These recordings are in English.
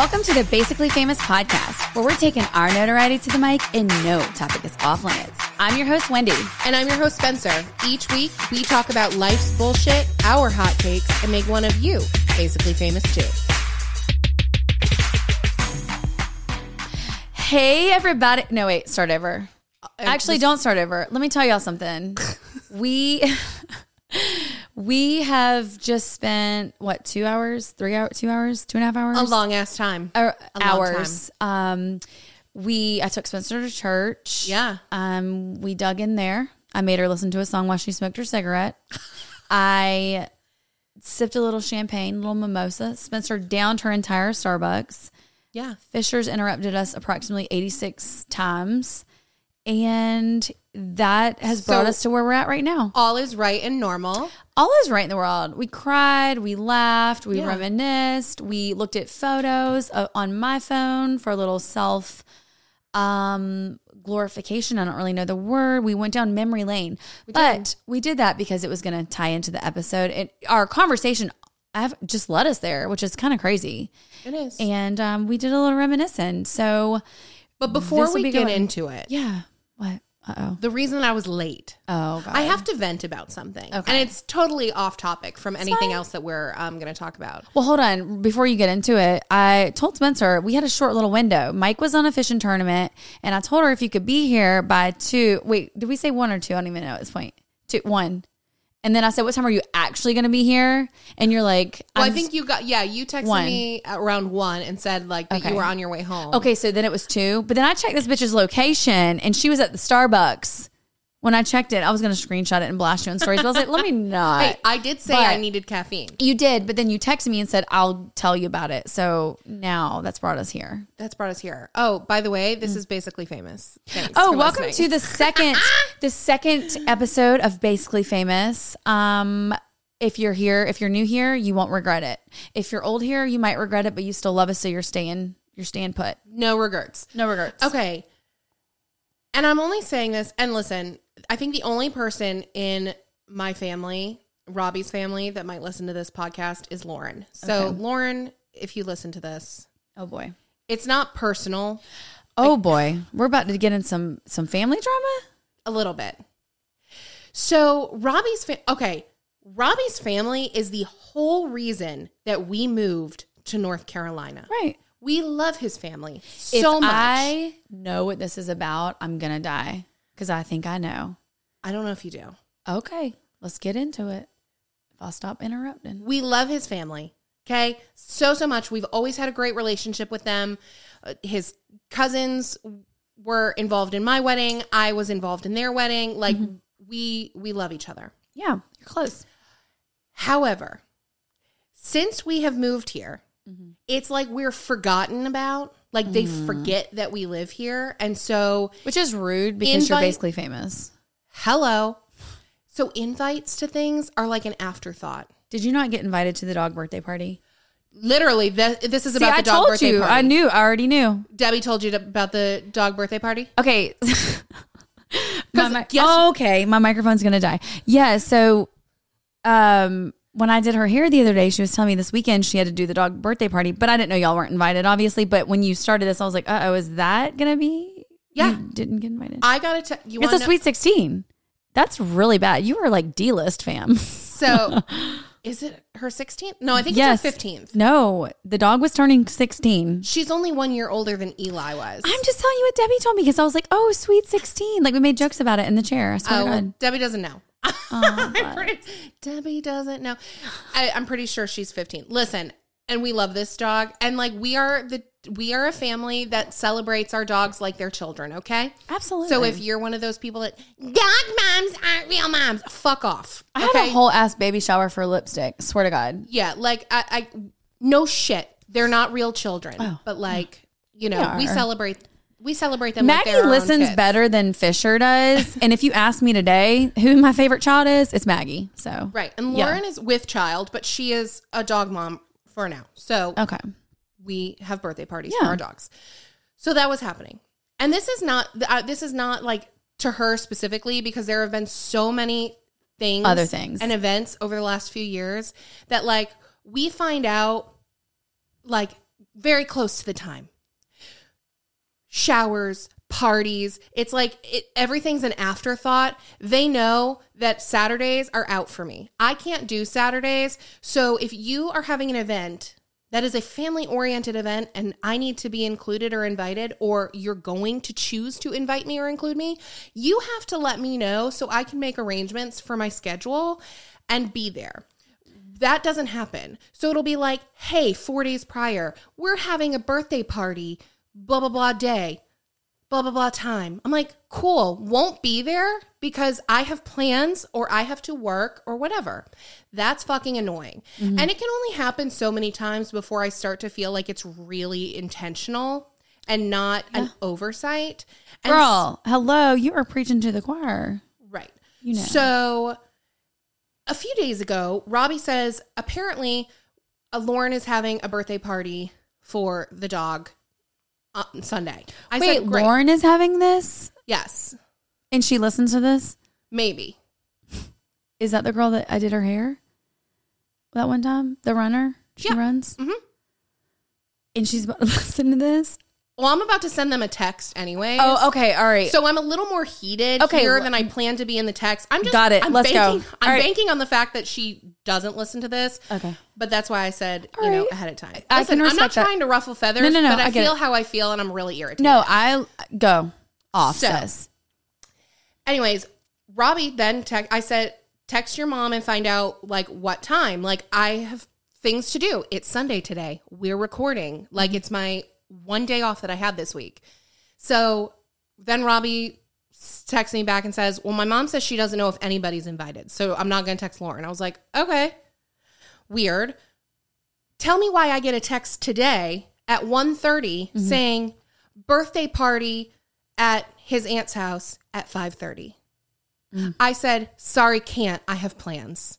Welcome to the Basically Famous podcast, where we're taking our notoriety to the mic and no topic is off limits. I'm your host, Wendy. And I'm your host, Spencer. Each week, we talk about life's bullshit, our hot takes, and make one of you basically famous too. Hey, everybody. No, wait, start over. Uh, Actually, don't start over. Let me tell y'all something. we. We have just spent what two hours, three hours, two hours, two and a half hours, A long ass time. Long hours. Um, we I took Spencer to church. Yeah. Um, we dug in there. I made her listen to a song while she smoked her cigarette. I sipped a little champagne, a little mimosa. Spencer downed her entire Starbucks. Yeah. Fisher's interrupted us approximately 86 times. And that has brought us to where we're at right now. All is right and normal. All is right in the world. We cried, we laughed, we Yeah. reminisced, we looked at photos uh, on my phone for a little self um glorification. I don't really know the word. We went down memory lane. but we did that because it was going to tie into the episode. And our conversation I've just led us there, which is kind of crazy. It is. And um, we did a little reminiscing. So, but before we be get going. into it, yeah. What? Uh oh. the reason I was late, Oh, God. I have to vent about something. Okay. And it's totally off topic from anything fine. else that we're um, going to talk about. Well, hold on. Before you get into it, I told Spencer we had a short little window. Mike was on a fishing tournament, and I told her if you could be here by two. Wait, did we say one or two? I don't even know at this point. Two, one. And then I said, "What time are you actually going to be here?" And you're like, Well, I'm think you got, yeah, you texted One. me around one and said like that Okay. you were on your way home. Okay, so then it was two. But then I checked this bitch's location and she was at the Starbucks. When I checked it, I was going to screenshot it and blast you on stories. But I was like, let me not. Hey, I did say But- I needed caffeine. you did, but then you texted me and said, I'll tell you about it. So now that's brought us here. That's brought us here. Oh, by the way, this is basically famous. Thanks Oh, for welcome listening. to the second the second episode of Basically Famous. Um if you're here, if you're new here, you won't regret it. If you're old here, you might regret it, but you still love us, so you're staying you're staying put. no regrets. No regrets. Okay. And I'm only saying this, and listen, I think the only person in my family, Robbie's family, that might listen to this podcast is Lauren. So, Okay. Lauren, if you listen to this, Oh boy. it's not personal, Oh boy. We're about to get in some some family drama? a little bit. So, Robbie's fa- okay, Robbie's family is the whole reason that we moved to North Carolina. Right. We love his family If so much. I know what this is about, I'm gonna die. Because I think I know. I don't know if you do. Okay, let's get into it. If I'll stop interrupting. We love his family. Okay. So, so much. We've always had a great relationship with them. Uh, his cousins were involved in my wedding. I was involved in their wedding. Like we, we love each other. Yeah, you're close. However, since we have moved here, Mm-hmm. it's like we're forgotten about. Like they Mm. forget that we live here. And so, Which is rude because you're basically famous. Hello. So invites to things are like an afterthought. Did you not get invited to the dog birthday party? Literally, th- this is See, about I the dog told birthday you. party. I knew. I already knew. Debbie told you to, about the dog birthday party. Okay. my, mi- oh, okay. My microphone's gonna die. Yeah. So, um, when I did her hair the other day, she was telling me this weekend she had to do the dog birthday party, but I didn't know y'all weren't invited, obviously. But when you started this, I was like, uh oh, is that gonna be? Yeah. You didn't get invited. I gotta tell you. it's a know- sweet sixteen. That's really bad. You were like D list fam. So, is it her 16th? No, I think yes. it's her 15th. No, the dog was turning sixteen. She's only one year older than Eli was. I'm just telling you what Debbie told me because I was like, oh, sweet 16. Like we made jokes about it in the chair. I swear Oh. Debbie doesn't know. Oh, pretty- Debbie doesn't know. I, I'm pretty sure she's 15. Listen, and we love this dog, and like we are the we are a family that celebrates our dogs like they're children. Okay, Absolutely. so if you're one of those people that dog moms aren't real moms, fuck off. I had a whole ass baby shower for lipstick, swear to God. yeah, like I, I no shit, they're not real children, Oh. but like you know, we celebrate we celebrate them. Maggie they're own listens better than Fisher does. and if you ask me today who my favorite child is, it's Maggie. So, right? And Yeah. Lauren is with child, but she is a dog mom for now. So okay. We have birthday parties Yeah. for our dogs. So that was happening. And this is not uh, this is not like to her specifically because there have been so many things Other things. and events over the last few years that like we find out like very close to the time. Showers, parties. It's like it, everything's an afterthought. They know that Saturdays are out for me. I can't do Saturdays. So if you are having an event that is a family oriented event and I need to be included or invited, or you're going to choose to invite me or include me, you have to let me know so I can make arrangements for my schedule and be there. That doesn't happen. So it'll be like, hey, four days prior, we're having a birthday party, blah, blah, blah day blah blah blah time. I'm like, cool, won't be there because I have plans or I have to work or whatever. That's fucking annoying. Mm-hmm. And it can only happen so many times before I start to feel like it's really intentional and not yeah. an oversight. And Girl, hello, you are preaching to the choir. Right. You know. So a few days ago, Robbie says apparently Lauren is having a birthday party for the dog on Sunday. I Wait, said, Great. Lauren is having this? Yes. And she listens to this? Maybe. Is that the girl that I did her hair? That one time? The runner? She yeah. runs? Mm-hmm. And she's about to listen to this? Well, I'm about to send them a text anyway. Oh, okay, all right. So I'm a little more heated okay, here than I plan to be in the text. I'm just got it. I'm Let's banking, go. I'm right. banking on the fact that she doesn't listen to this. Okay, but that's why I said all you right. know ahead of time. Listen, I can I'm not that. trying to ruffle feathers. No, no, no. But I, I feel it. how I feel, and I'm really irritated. No, I go off. So, sis. anyways, Robbie then text. I said text your mom and find out like what time. Like I have things to do. It's Sunday today. We're recording. Like mm-hmm. it's my one day off that I had this week. So then Robbie texts me back and says, Well, my mom says she doesn't know if anybody's invited. So I'm not going to text Lauren. I was like, Okay, weird. Tell me why I get a text today at 1.30 mm-hmm. saying birthday party at his aunt's house at 5.30. Mm. I said, sorry, can't. I have plans.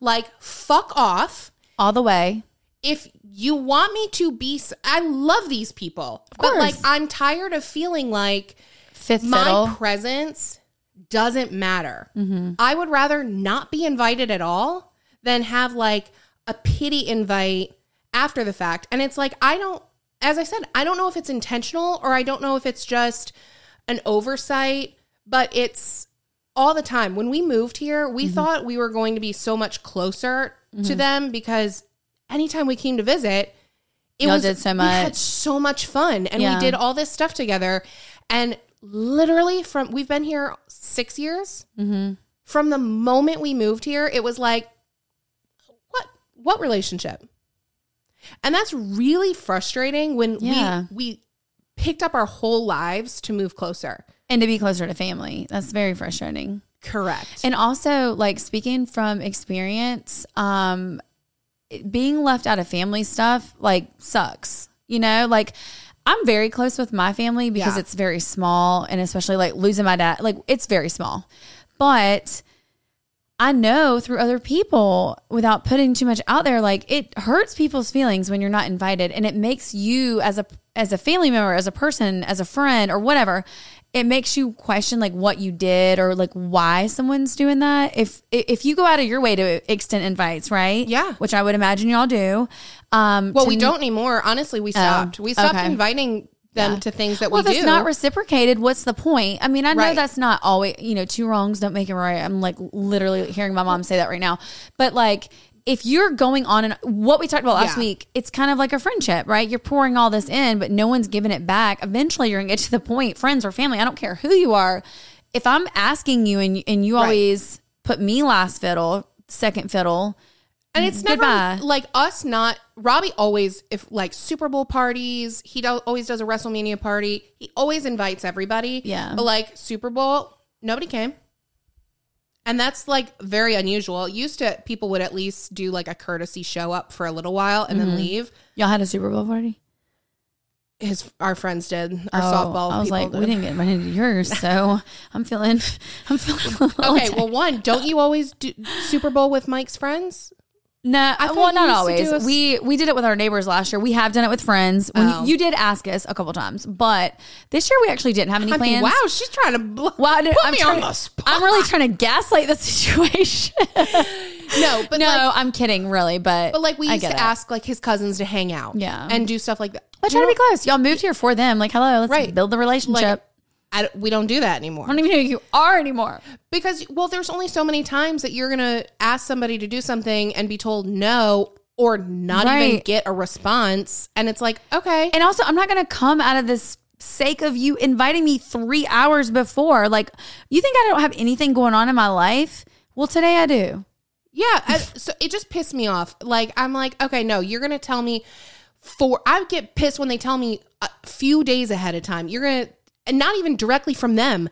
Like, fuck off. All the way if you want me to be I love these people. But like I'm tired of feeling like Fifth my fiddle. presence doesn't matter. Mm-hmm. I would rather not be invited at all than have like a pity invite after the fact. And it's like I don't as I said, I don't know if it's intentional or I don't know if it's just an oversight, but it's all the time. When we moved here, we mm-hmm. thought we were going to be so much closer mm-hmm. to them because anytime we came to visit, it Y'all was did so much. We had so much fun, and yeah. we did all this stuff together. And literally, from we've been here six years. Mm-hmm. From the moment we moved here, it was like, what? What relationship? And that's really frustrating when yeah. we we picked up our whole lives to move closer and to be closer to family. That's very frustrating. Correct. And also, like speaking from experience, um, being left out of family stuff like sucks. You know, like I'm very close with my family because yeah. it's very small and especially like losing my dad, like it's very small. But I know through other people without putting too much out there like it hurts people's feelings when you're not invited and it makes you as a as a family member, as a person, as a friend or whatever, it makes you question like what you did or like why someone's doing that. If if you go out of your way to extend invites, right? Yeah, which I would imagine y'all do. Um, well, we don't anymore. Honestly, we oh, stopped. we stopped okay. inviting them yeah. to things that well, we if it's not reciprocated, what's the point? I mean, I know right. that's not always, you know, two wrongs don't make a right. I'm like literally hearing my mom say that right now. But like, if you're going on and what we talked about last yeah. week, it's kind of like a friendship, right? You're pouring all this in, but no one's giving it back. Eventually, you're gonna get to the point, friends or family. I don't care who you are. If I'm asking you and and you right. always put me last fiddle, second fiddle, and it's goodbye. never like us not Robbie always if like Super Bowl parties, he do, always does a WrestleMania party. He always invites everybody. Yeah. But like Super Bowl, nobody came. And that's like very unusual. Used to people would at least do like a courtesy show up for a little while and mm-hmm. then leave. Y'all had a Super Bowl party? His our friends did. Our oh, softball. I was like, did. we didn't get invited to yours, so I'm feeling. I'm feeling. okay, well, one, don't you always do Super Bowl with Mike's friends? No, I well, not always. A... we we did it with our neighbors last year. We have done it with friends. When oh. you, you, did ask us a couple times, but this year we actually didn't have any I plans. Mean, wow, she's trying to well, put I'm me trying, on the spot. I'm really trying to gaslight the situation. no, but no, like, I'm kidding, really. But but like we I used to it. ask like his cousins to hang out, Yeah. and do stuff like that. I try to be close. Y'all moved here for them. Like, hello, let's Right. build the relationship. I we don't do that anymore I don't even know who you are anymore. because well, there's only so many times that you're gonna ask somebody to do something and be told no or not even get a response, and it's like okay, And also, I'm not going to come out of this sake of you inviting me three hours before. Like, you think I don't have anything going on in my life? Well, today I do. Yeah, I, so it just pissed me off. Like I'm like, okay, no, you're gonna tell me for. I get pissed when they tell me a few days ahead of time. You're gonna, and not even directly from them.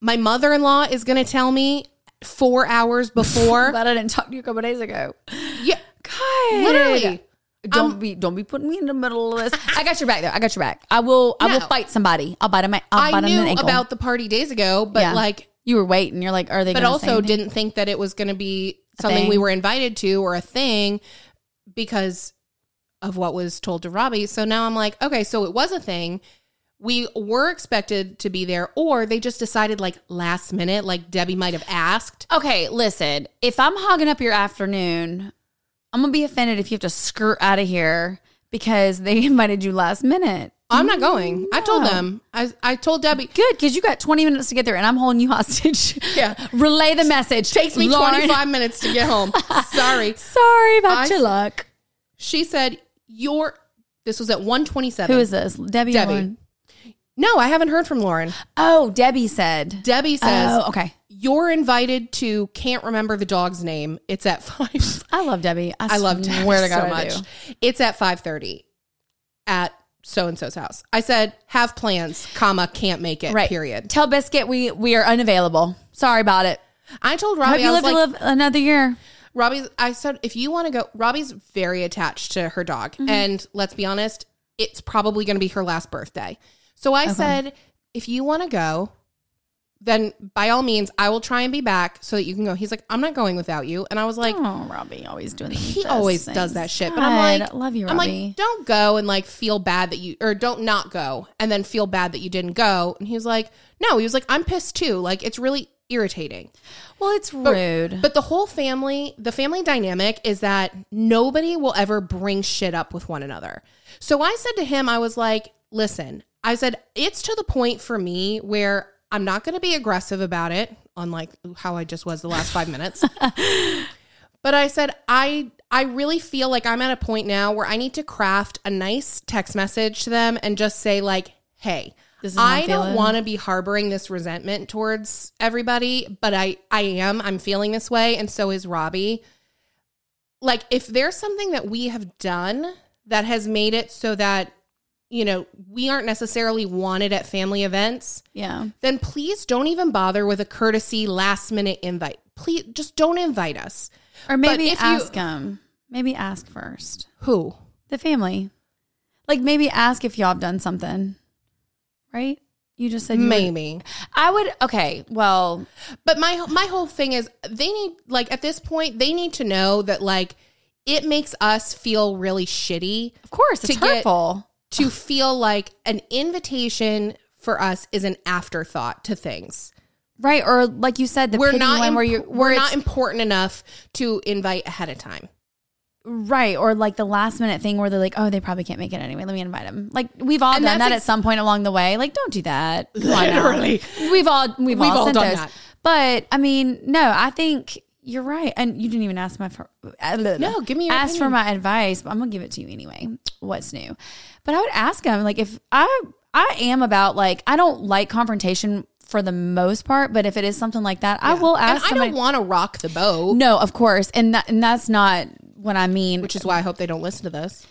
My mother-in-law is gonna tell me four hours before. Glad I didn't talk to you a couple days ago. yeah, God, literally. Don't um, be don't be putting me in the middle of this. I got your back though. I got your back. I will I will fight somebody. I'll bite him. I'll I bite in knew ankle. about the party days ago, but Yeah. like, you were waiting. You're like, are they? but also didn't think that it was gonna be something thing. we were invited to or a thing because of what was told to Robbie. So now I'm like, okay, so it was a thing. We were expected to be there, or they just decided like last minute, like Debbie might have asked. Okay, listen. If I'm hogging up your afternoon, I'm gonna be offended if you have to skirt out of here because they invited you last minute. I'm not going. I told them. I, I told Debbie. Good, because you got 20 minutes to get there, and I'm holding you hostage. Yeah. Relay the message. Takes me Lauren, 25 minutes to get home. Sorry. Sorry about I- your luck. She said, Your. This was at 127. Who is this? Debbie. Debbie. Lauren? No, I haven't heard from Lauren. Oh, Debbie said. Debbie says, Oh, okay. You're invited to can't remember the dog's name. It's at five. I love Debbie. I, I love Debbie swear to so God I much. It's at five thirty at so and so's house. I said have plans, comma can't make it. Right. Period. Tell Biscuit we we are unavailable. Sorry about it. I told Hope Robbie. you I was live like, live another year. Robbie, I said if you want to go, Robbie's very attached to her dog, Mm-hmm. and let's be honest, it's probably going to be her last birthday. So I said, if you want to go, then by all means, I will try and be back so that you can go. He's like, I'm not going without you, and I was like. oh, Robbie always doing. he always things. does that shit. But I'm like, love you, I'm Robbie. like, don't go and like feel bad that you, or don't not go and then feel bad that you didn't go. And he was like, no, he was like, I'm pissed too. Like, it's really irritating. well, it's rude. But the whole family, the family dynamic is that nobody will ever bring shit up with one another. So I said to him, I was like, listen, I said, it's to the point for me where I'm not going to be aggressive about it, unlike how I just was the last five minutes. but I said, I. I really feel like I'm at a point now where I need to craft a nice text message to them and just say like, "Hey, This is I'm don't want to be harboring this resentment towards everybody, but I I am. I'm feeling this way, and so is Robbie. Like, if there's something that we have done that has made it so that you know we aren't necessarily wanted at family events, yeah. then please don't even bother with a courtesy last minute invite. Please just don't invite us. Or maybe if you- ask them. Maybe ask first. Who? The family. Like maybe ask if y'all have done something. Right? You just said you Maybe. I would okay, well, But my my whole thing is they need like at this point they need to know that like it makes us feel really shitty of course it's To get- hurtful. To feel like an invitation for us is an afterthought to things. Right. Or like you said, the We're pity not one imp- where you're where we're not important enough to invite ahead of time. right, or like the last minute thing where they're like, Oh, they probably can't make it anyway. Let me invite them. Like we've all And done that ex- at some point along the way. Like, don't do that. Come on now. Literally. We've all we've, We've all, all done those. that. But I mean, no, I think you're right. And you didn't even ask my for, uh, No, give me your ask for my advice, but I'm gonna give it to you anyway. What's new? But I would ask him like if I I am about like I don't like confrontation for the most part, but if it is something like that, I will And ask. I somebody- don't want to rock the boat, no, of course, and that, and that's not what I mean. which is why I hope they don't listen to this.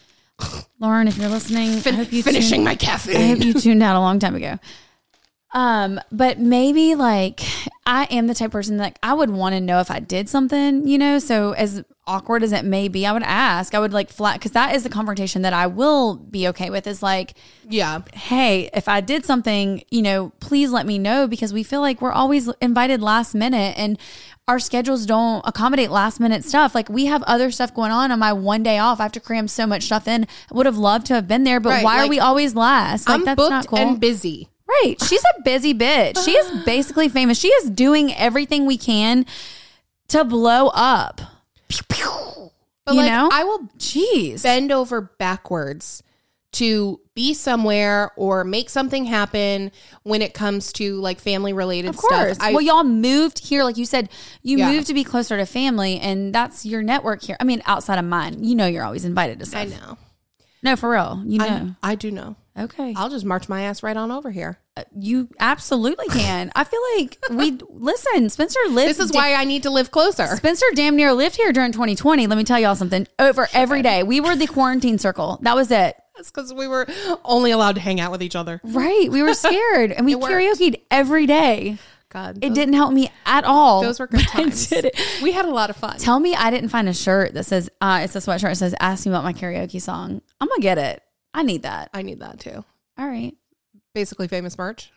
Lauren, if you're listening, I hope you Finishing tuned- my I hope you tuned out a long time ago. Um, but maybe like I am the type of person that like, I would want to know if I did something, you know. So as awkward as it may be, I would ask. I would like flat because that is the confrontation that I will be okay with. Is like, yeah. hey, if I did something, you know, please let me know because we feel like we're always invited last minute and our schedules don't accommodate last minute stuff. Like we have other stuff going on on my one day off. I have to cram so much stuff in. I would have loved to have been there, but Right, why are we always last? Like I'm that's booked not cool. and busy. Right. She's a busy bitch. She is basically famous. She is doing everything we can to blow up. But you like, know? I will Jeez. bend over backwards to be somewhere or make something happen when it comes to like family related Of course. stuff. I, well, y'all moved here, like you said, you Yeah. moved to be closer to family, and that's your network here. I mean, outside of mine, you know, you're always invited to stuff. I know. No, for real, you know. I do know. okay, I'll just march my ass right on over here. Uh, you absolutely can. I feel like we listen. Spencer lived. This is why I need to live closer. Spencer damn near lived here during 2020. Let me tell y'all something. Over every day, we were the quarantine circle. That was it. That's because we were only allowed to hang out with each other. Right. We were scared, and we It worked. karaokeed every day. God, It didn't help me at all. those were good but I times. did it. We had a lot of fun. Tell me I didn't find a shirt that says uh, it's a sweatshirt It says "Ask me about my karaoke song." I'm gonna get it. I need that. I need that too. All right. Basically, famous merch.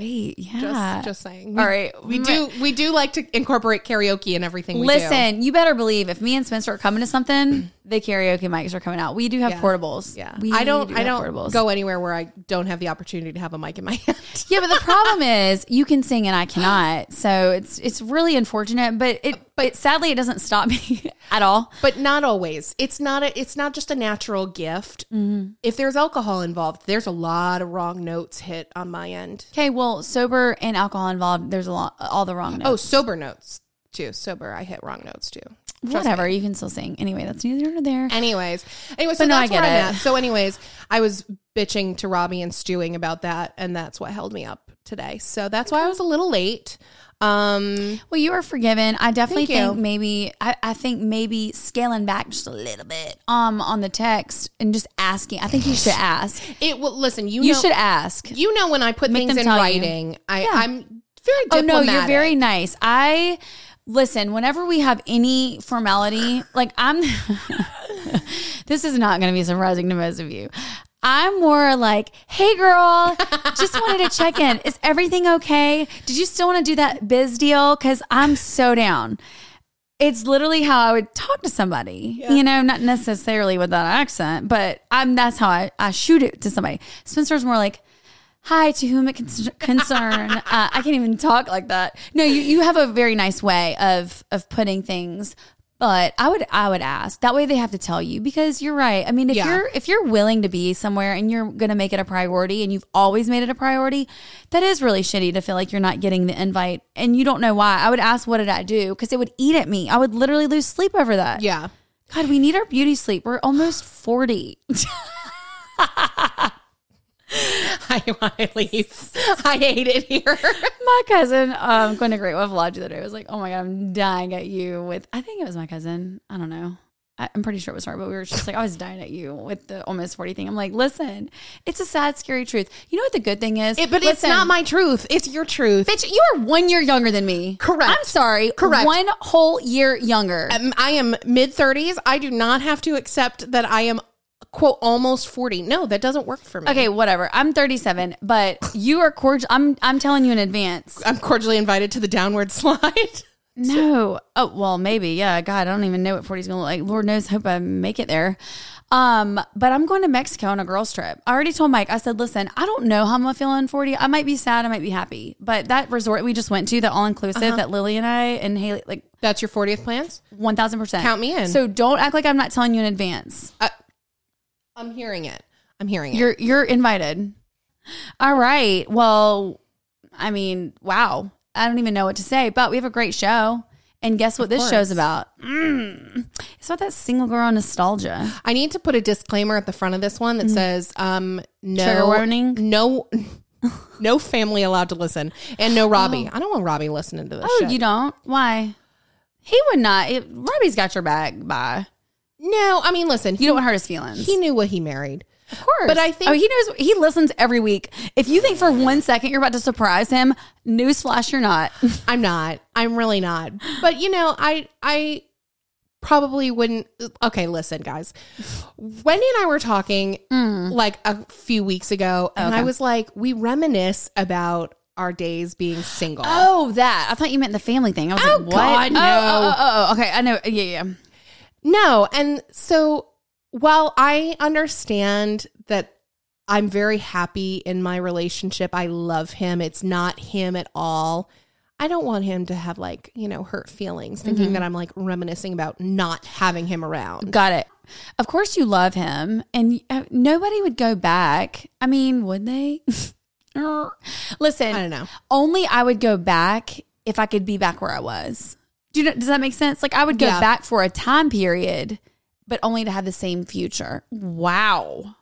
Wait. Yeah. Just, just saying. All right. We do we do like to incorporate karaoke in everything we do. Listen, you better believe if me and Spencer are coming to something, the karaoke mics are coming out. We do have Yeah. portables. Yeah, we I don't. do I don't portables. go anywhere where I don't have the opportunity to have a mic in my hand. Yeah, but the problem is you can sing and I cannot. So it's it's really unfortunate, but it but sadly it doesn't stop me at all. but not always. It's not a. It's not just a natural gift. Mm-hmm. If there's alcohol involved, there's a lot of wrong notes hit on my end. Okay, well, sober and alcohol involved, there's a lot all the wrong notes. Oh, sober notes too. Sober, I hit wrong notes too. Trust Whatever, you can still sing. Anyway, that's neither here nor there. Anyways, anyway, so no, that's I where get I'm it. at. So, anyways, I was bitching to Robbie and stewing about that, and that's what held me up today. So that's why I was a little late. Um, Well, you are forgiven. I definitely Thank you. think maybe I, I think maybe scaling back just a little bit um on the text and just asking. I think you should ask. it will listen. You You know, should ask. You know when I put Make things in you. writing, I I'm very diplomatic. Oh no, you're very nice. I listen. Whenever we have any formality, like I'm. this is not going to be surprising to most of you. I'm more like, hey girl, just wanted to check in. Is everything okay? Did you still want to do that biz deal? Because I'm so down. It's literally how I would talk to somebody, you know, not necessarily with that accent, but I'm that's how I, I shoot it to somebody. Spencer's more like, hi, to whom it con- concern. uh, I can't even talk like that. No, you, you have a very nice way of of putting things. But I would I would ask that way they have to tell you because you're right. I mean, if Yeah. you're if you're willing to be somewhere and you're going to make it a priority and you've always made it a priority, that is really shitty to feel like you're not getting the invite and you don't know why. I would ask, what did I do? Because it would eat at me. I would literally lose sleep over that. Yeah. God, we need our beauty sleep. We're almost forty. I want to leave. I hate it here. my cousin, um, Gwenda Great Wolf Lodge the other day was like, "Oh my god, I'm dying at you with." I think it was my cousin. I don't know. I, I'm pretty sure it was her, but we were just like, "I was dying at you with the almost forty thing." I'm like, "Listen, it's a sad, scary truth. You know what the good thing is? It- but it's not my truth. It's your truth. bitch. You are one year younger than me. Correct. I'm sorry. Correct. One whole year younger. Um, I am mid 30s. I do not have to accept that I am quote almost 40. No, that doesn't work for me. Okay, whatever. I'm 37, but you are cordial. I'm I'm telling you in advance. I'm cordially invited to the downward slide. No. Oh, well, maybe. Yeah. God, I don't even know what 40 is going to look like. Lord knows, hope I make it there. Um, but I'm going to Mexico on a girls trip. I already told Mike, I said, listen, I don't know how I'm going to feel on 40. I might be sad. I might be happy. But that resort we just went to, the all inclusive Uh-huh. that Lily and I and Haley, like That's your 40th plans? 1000%. Count me in. So don't act like I'm not telling you in advance. I'm hearing it. I'm hearing it. You're, you're invited. All right. Well, I mean, wow. I don't even know what to say, but we have a great show. And guess what this course. show's about? Mm. It's about that single girl nostalgia. I need to put a disclaimer at the front of this one that says um no. Trigger warning? No no family allowed to listen. And no Robbie. I don't want Robbie listening to this Oh, shit. you don't? Why? He would not. It, Robbie's got your back. Bye. No, I mean listen, You don't want to hurt his feelings. he knew what he married. of course. but I think- Oh, he knows. He listens every week. If you think for one second you're about to surprise him, newsflash, you're not. I'm not. I'm really not. But you know, I I probably wouldn't okay, listen, guys. Wendy and I were talking mm. like a few weeks ago, and I was like, we reminisce about our days being single. Oh, that. I thought you meant the family thing. I was Oh, like, what? God, oh, oh, no. Oh, oh, oh, okay. I know. Yeah, yeah. No, and so while I understand that I'm very happy in my relationship, I love him. It's not him at all. I don't want him to have like, you know, hurt feelings thinking Mm-hmm. that I'm like reminiscing about not having him around. Got it. Of course, you love him, and uh, nobody would go back. I mean, would they? Listen, I don't know. only I would go back if I could be back where I was. Do you know, does that make sense? Like I would go Yeah. back for a time period, but only to have the same future. Wow.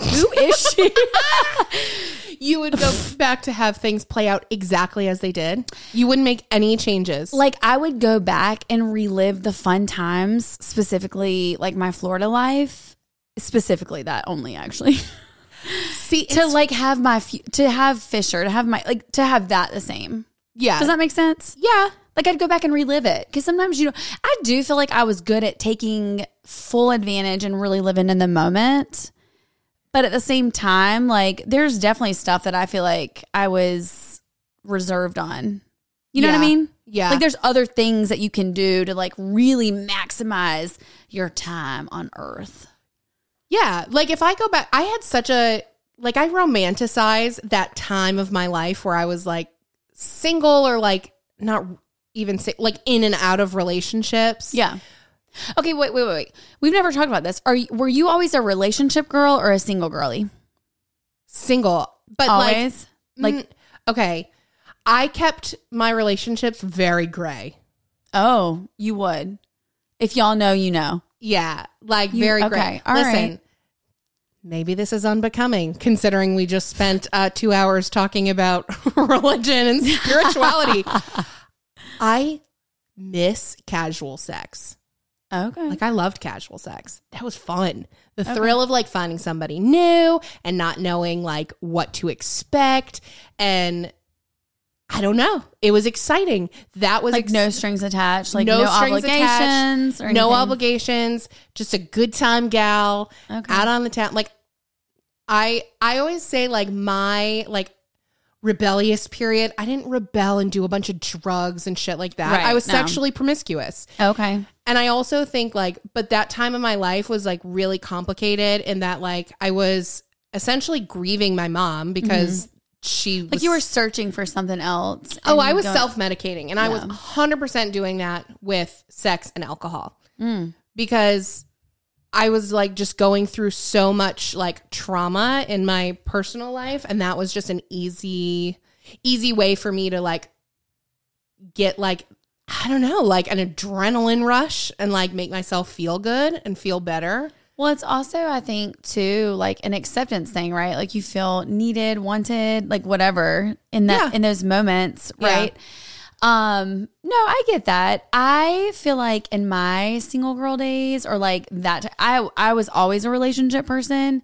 Who is she? You would go back to have things play out exactly as they did. You wouldn't make any changes. like I would go back and relive the fun times, specifically like my Florida life, specifically that only actually. See, to like have my to have Fisher, to have my like to have that the same. yeah. Does that make sense? yeah. Like I'd go back and relive it because sometimes you know I do feel like I was good at taking full advantage and really living in the moment, but at the same time, like there's definitely stuff that I feel like I was reserved on. You know what I mean? Yeah. Like there's other things that you can do to like really maximize your time on Earth. Yeah, like if I go back, I had such a like I romanticize that time of my life where I was like single or like not even si- like in and out of relationships. Yeah. Okay, wait, wait, wait, wait. We've never talked about this. Are you, were you always a relationship girl or a single girly? Single, but Always. like, like mm, okay, I kept my relationships very gray. Oh, you would. If y'all know, you know. Yeah, like You- very okay, gray. all Listen. right. Maybe this is unbecoming considering we just spent uh, two hours talking about religion and spirituality. I miss casual sex. Okay. Like I loved casual sex. That was fun. The thrill of like finding somebody new and not knowing like what to expect and I don't know. It was exciting. That was like ex- no strings attached, like No no, obligations or no obligations, just a good time gal Okay. out on the town. Like I I always say like my like rebellious period, I didn't rebel and do a bunch of drugs and shit like that. Right, I was no. sexually promiscuous. Okay. And I also think like, but that time of my life was like really complicated in that like I was essentially grieving my mom because she Mm-hmm. Like you were searching for something else. Oh, I was self medicating and I was 100% doing that with sex and alcohol Mm. because I was like just going through so much like trauma in my personal life. And that was just an easy, easy way for me to like get like, I don't know, like an adrenaline rush and like make myself feel good and feel better. Well, it's also, I think, too, like an acceptance thing, right? Like you feel needed, wanted, like whatever in that Yeah. in those moments, Yeah. right? Um, no, I get that. I feel like in my single girl days or like that I I was always a relationship person,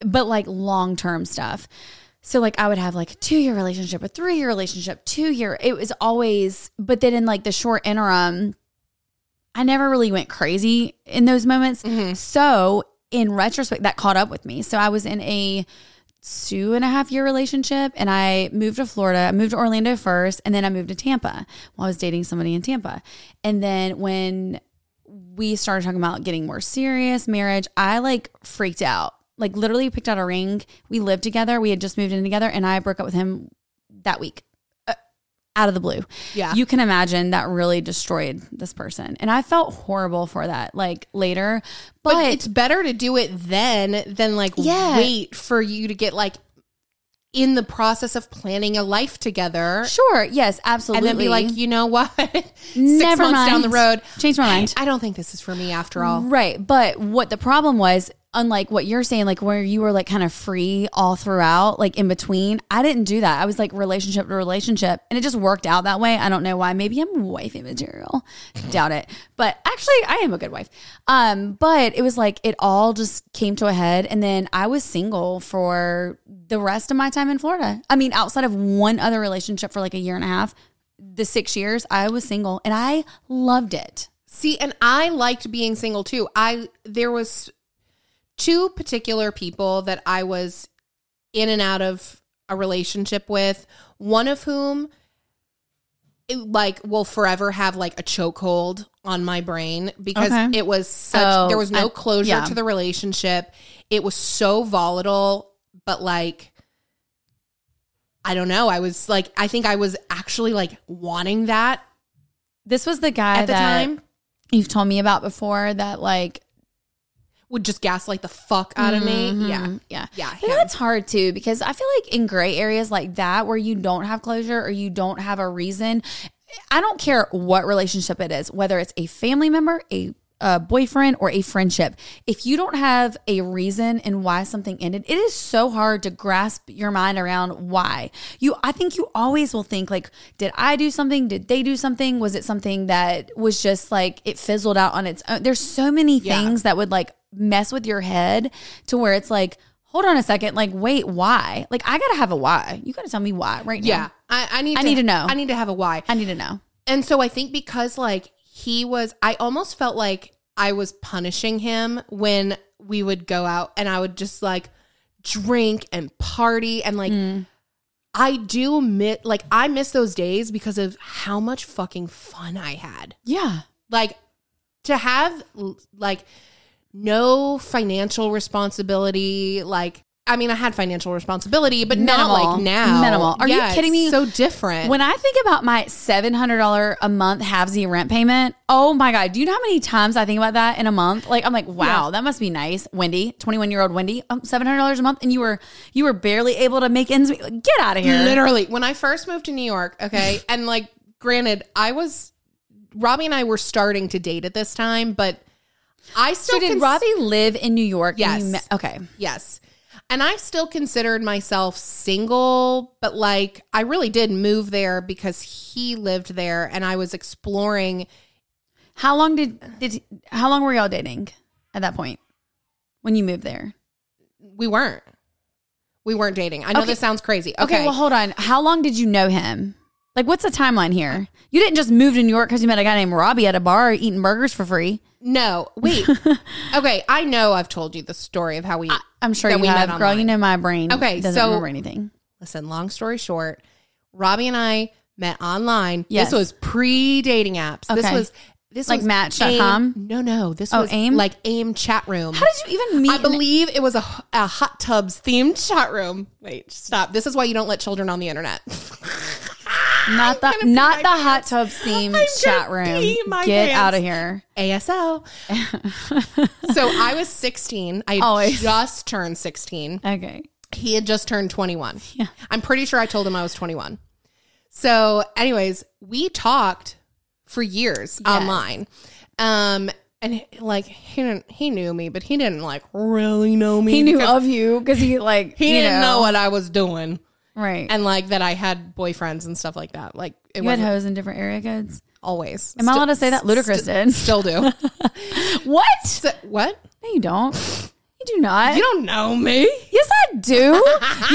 but like long-term stuff. So like I would have like a 2-year relationship, a 3-year relationship, 2-year. It was always but then in like the short interim I never really went crazy in those moments. Mm-hmm. So in retrospect, that caught up with me. So I was in a two and a half year relationship and I moved to Florida. I moved to Orlando first and then I moved to Tampa while I was dating somebody in Tampa. And then when we started talking about getting more serious marriage, I like freaked out. Like literally picked out a ring. We lived together. We had just moved in together and I broke up with him that week. Out of the blue. Yeah. You can imagine that really destroyed this person. And I felt horrible for that like later. But, But, it's better to do it then than like Yeah. wait for you to get like in the process of planning a life together. sure, yes, absolutely. And then be like, you know what? Six Never months mind. down the road, Change my mind. I don't think this is for me after all. Right. But what the problem was, unlike what you're saying, like where you were like kind of free all throughout, like in between, I didn't do that. I was like relationship to relationship and it just worked out that way. I don't know why. Maybe I'm wifey material. Doubt it. But actually I am a good wife. Um, but it was like it all just came to a head and then I was single for the rest of my time in Florida. I mean, outside of one other relationship for like a year and a half, the six years I was single and I loved it. See, and I liked being single too. I there was two particular people that I was in and out of a relationship with, one of whom it, like will forever have like a chokehold on my brain because Okay. it was such Oh, there was no I- closure yeah. to the relationship. It was so volatile, but like I don't know. I was like, I think I was actually like wanting that This was the guy at the that time. you've told me about before that like Would just gaslight the fuck out of me. Yeah. Mhm. yeah. Yeah. Him. it's hard too because I feel like in gray areas like that where you don't have closure or you don't have a reason, I don't care what relationship it is, whether it's a family member, a a boyfriend or a friendship. If you don't have a reason and why something ended, it is so hard to grasp your mind around why. You I think you always will think like did I do something? Did they do something? Was it something that was just like it fizzled out on its own? There's so many Yeah. things that would like mess with your head to where it's like hold on a second like wait why like i gotta have a why you gotta tell me why right now yeah. I, I need I to, need to know. I need to have a why. i need to know And so I think because like he was, I almost felt like I was punishing him when we would go out and I would just like drink and party and like, Mm. I do miss, like, I miss those days because of how much fucking fun I had. yeah Like, to have like no financial responsibility, like, I mean, I had financial responsibility, but not like now. Minimal. Are you kidding me? So different. when i think about my $700 a month halvesy rent payment oh my god do you know how many times i think about that in a month like i'm like wow Yeah. that must be nice wendy 21 year old wendy um, $700 a month and you were you were barely able to make ends meet get out of here Literally, when I first moved to New York, okay, and like, granted, I was Robbie and I were starting to date at this time, but I still so did cons- robbie live in new york Yes. met- okay yes, and I still considered myself single, but like, I really did move there because he lived there, and I was exploring. How long did did how long were y'all dating at that point when you moved there? We weren't, we weren't dating. I know Okay. this sounds crazy. Okay, Okay, well hold on. How long did you know him? Like what's the timeline here? You didn't just move to New York because you met a guy named Robbie at a bar eating burgers for free. No, wait. okay, I know I've told you the story of how we. I'm sure That you we met have, girl. You know my brain. Okay, doesn't so- remember anything. Listen, long story short, Robbie and I met online. Yes. This was pre dating apps. This Okay. was this Like was Match.com? AIM- No, no. This Oh, was AIM? like AIM chat room. How did you even meet? I believe it was a, a hot tubs themed chat room. Wait, stop. This is why you don't let children on the internet. not the not the hot tub themed chat room. Get pants. out of here. ASL. so I was 16. I Always. just turned 16. Okay. He had just turned 21. Yeah. I'm pretty sure I told him I was 21. So, anyways, we talked for years online. Um, and like he didn't he knew me, but he didn't like really know me. He knew of you because he like he didn't know. what I was doing. Right. And like that I had boyfriends and stuff like that. Like it you had hoes in different area codes. always. Am I allowed to say that? Ludacris did. Still do. What? So- what? No, you don't. You do not. You don't know me. yes, I do. you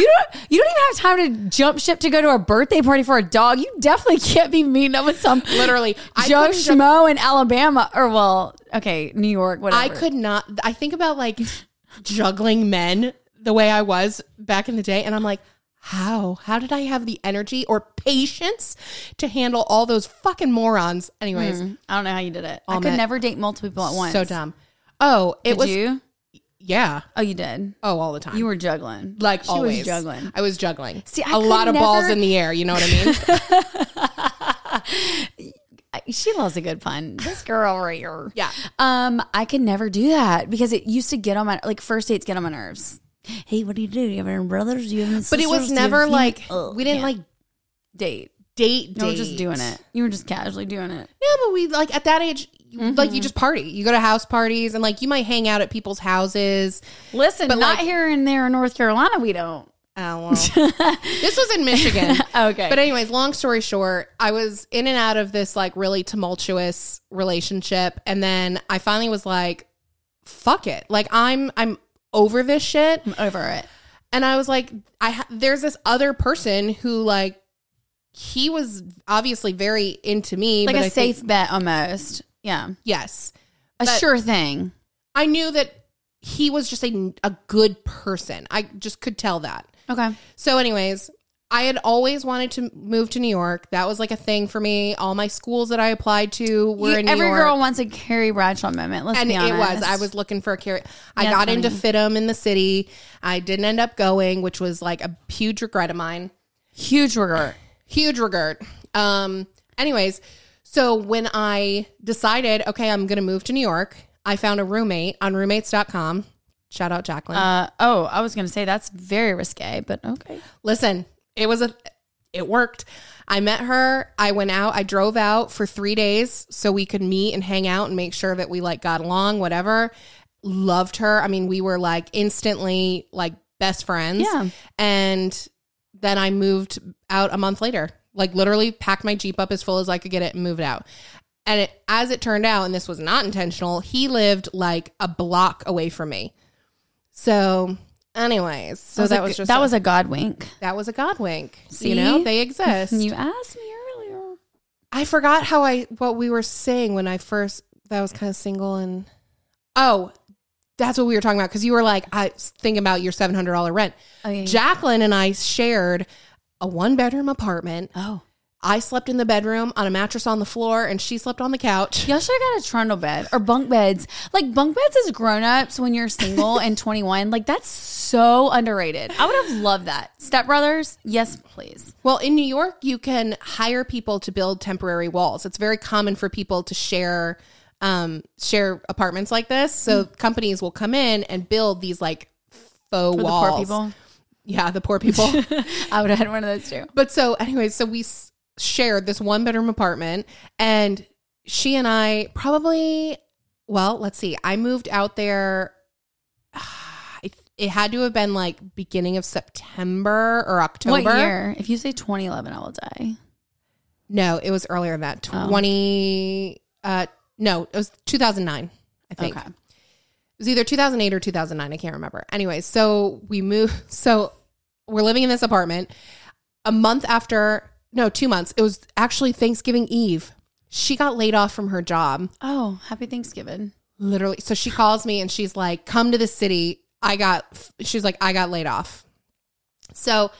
don't. You don't even have time to jump ship to go to a birthday party for a dog. You definitely can't be meeting up with some Literally, Joe couldn't jump- Schmo in Alabama, or well, okay, New York, whatever. I could not. I think about like juggling men the way I was back in the day, and I'm like, how? How did I have the energy or patience to handle all those fucking morons? Anyways, I don't know how you did it. I could met- never date multiple people at once. so dumb. Oh, it Did was you? yeah. Oh, you did. Oh, all the time. You were juggling. like she always was juggling. I was juggling. See, I a lot of balls in the air. You know what I mean? She loves a good pun. This girl right here. yeah. Um, I could never do that because it used to get on my like first dates get on my nerves. Hey, what do you do? You have any brothers? Do you have any But it was sisters? Do you never any- like Ugh, we didn't can't. like date. date. You were just doing it. You were just casually doing it. Yeah, but we like at that age, you- like you mm-hmm. just party. You go to house parties and like you might hang out at people's houses. Listen, But, not like- here and there in North Carolina. We don't. Oh well. this was in Michigan. Okay, But anyways, long story short, I was in and out of this like really tumultuous relationship and then I finally was like fuck it. Like I'm I'm over this shit. I'm over it. And I was like I ha- there's this other person who like he was obviously very into me Like a I think- safe bet, almost. Yeah, yes. a But- sure thing. I knew that he was just a, a good person. I just could tell that. Okay. So, anyways, I had always wanted to move to New York. That was like a thing for me. All my schools that I applied to were You- in New every York. Every girl wants a Carrie Bradshaw moment. Let's and be honest. it was. I was looking for a carrot. I got it's into funny. FITM in the city. I didn't end up going, which was like a huge regret of mine. Huge regret. huge regret. Um, anyways, so when I decided, okay, I'm going to move to New York, I found a roommate on roommates.com. Shout out Jacqueline. Uh, oh, I was going to say that's very risque, but okay. Listen, it was a, it worked. I met her. I went out. I drove out for three days so we could meet and hang out and make sure that we like got along, whatever. Loved her. I mean, we were like instantly like best friends. Yeah. And then I moved out a month later. Like literally packed my Jeep up as full as I could get it and moved out. And it, as it turned out, and this was not intentional, he lived like a block away from me. So, anyways, so that was, a, just that a- was a god wink. that was a god wink. See? You know, they exist. You asked me earlier. I forgot how I what we were saying when I first that was kind of single and oh, that's what we were talking about because you were like I was thinking about your seven hundred dollar rent. Oh, yeah, yeah. Jacqueline and I shared a one bedroom apartment. Oh, I slept in the bedroom on a mattress on the floor, and she slept on the couch. y'all should have got a trundle bed or bunk beds. Like bunk beds as grown ups when you're single and 21. Like that's so underrated. I would have loved that. Step Brothers, yes, please. Well, in New York, you can hire people to build temporary walls. It's very common for people to share um, share apartments like this. So companies will come in and build these like faux For walls. the poor people. Yeah, the poor people. I would have had one of those too. but so, anyways, so we shared this one bedroom apartment, and she and I probably, well, let's see, I moved out there. It, had to have been like beginning of September or October. What year? If you say 2011, I will die. No, it was earlier than that. Oh. 20 uh no, it was 2009, I think. Okay. It was either 2008 or 2009, I can't remember. Anyways, so we moved so we're living in this apartment. A month after, no, 2 months. It was actually Thanksgiving Eve. She got laid off from her job. Oh, happy Thanksgiving. Literally. So she calls me and she's like, "Come to the city. I got she's like, "I got laid off." So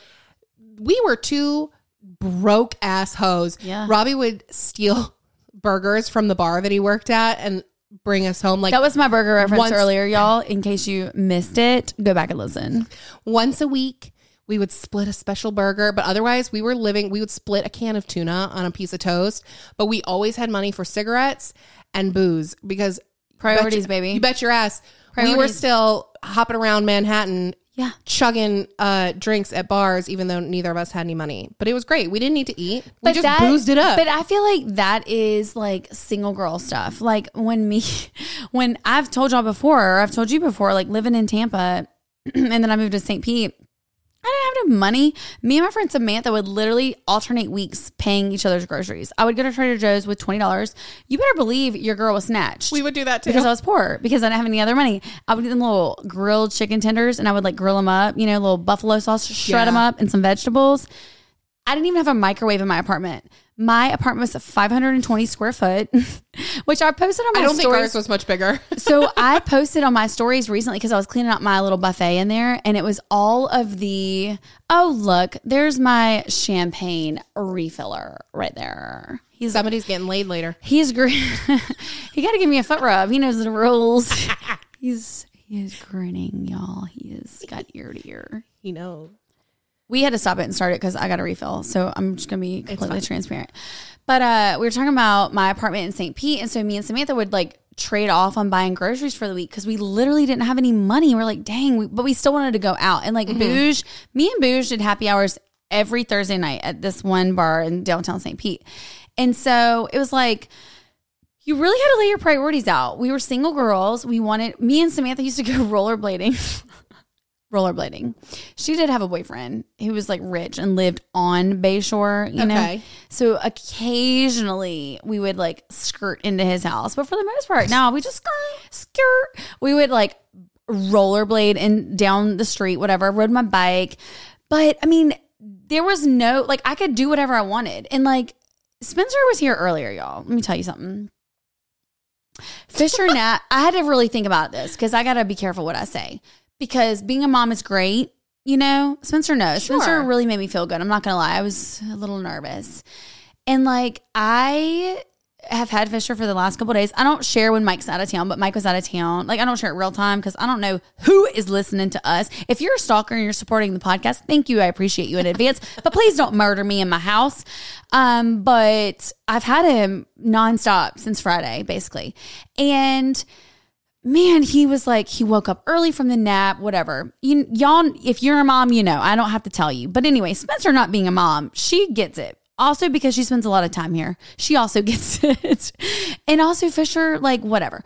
we were two broke ass hoes. Yeah. Robbie would steal burgers from the bar that he worked at and bring us home like That was my burger reference Once- earlier, y'all. In case you missed it, go back and listen. once a week. We would split a special burger, but otherwise we were living, we would split a can of tuna on a piece of toast, but we always had money for cigarettes and booze because Priorities, bet you- baby. You bet your ass. We were still hopping around Manhattan Yeah. chugging uh, drinks at bars, even though neither of us had any money. But it was great. We didn't need to eat. We just that, boozed it up. But I feel like that is like single girl stuff. Like when me, when I've told y'all before, or I've told you before, like living in Tampa, and then I moved to St. Pete. I didn't have no money. Me and my friend Samantha would literally alternate weeks paying each other's groceries. I would go to Trader Joe's with twenty dollars. You better believe your girl was snatched. we would do that too. because I was poor because I didn't have any other money. I would get them little grilled chicken tenders and I would like grill them up, you know, little buffalo sauce, shred Yeah. them up and some vegetables. I didn't even have a microwave in my apartment. My apartment was 520 square foot, which I posted on my I don't think stories. ours was much bigger. so I posted on my stories recently because I was cleaning out my little buffet in there, and it was all of the. Oh look, there's my champagne refiller right there. He's Somebody's getting laid later. He's great. he got to give me a foot rub. He knows the rules. He's he is grinning, y'all. He is got ear to ear. You know. We had to stop it and start it because I got a refill. So I'm just gonna be completely transparent. But uh, we were talking about my apartment in St. Pete, and so me and Samantha would like trade off on buying groceries for the week because we literally didn't have any money. We're like, dang, we, but we still wanted to go out and like Bouge. Me and Bouge did happy hours every Thursday night at this one bar in downtown St. Pete, and so it was like you really had to lay your priorities out. We were single girls. We wanted me and Samantha used to go rollerblading. Rollerblading. She did have a boyfriend who was like rich and lived on Bayshore, you know. Okay. So occasionally we would like skirt into his house, but for the most part, no, we just skirt, skirt. We would like rollerblade and down the street, whatever. I rode my bike, but I mean, there was no like I could do whatever I wanted, and like Spencer was here earlier, y'all. Let me tell you something. Fisher Nat, I had to really think about this because I got to be careful what I say because being a mom is great. You know, Spencer knows. Sure. Spencer really made me feel good. I'm not going to lie. I was a little nervous. And like, I have had Fisher for the last couple days. I don't share when Mike's out of town, but Mike was out of town. Like I don't share it real time because I don't know who is listening to us. If you're a stalker and you're supporting the podcast, thank you. I appreciate you in advance. but please don't murder me in my house. Um, but I've had him nonstop since Friday, basically. And man, he was like, he woke up early from the nap, whatever. You, y'all, if you're a mom, you know, I don't have to tell you. But anyway, Spencer not being a mom, she gets it. Also, because she spends a lot of time here, she also gets it. and also, Fisher, like, whatever.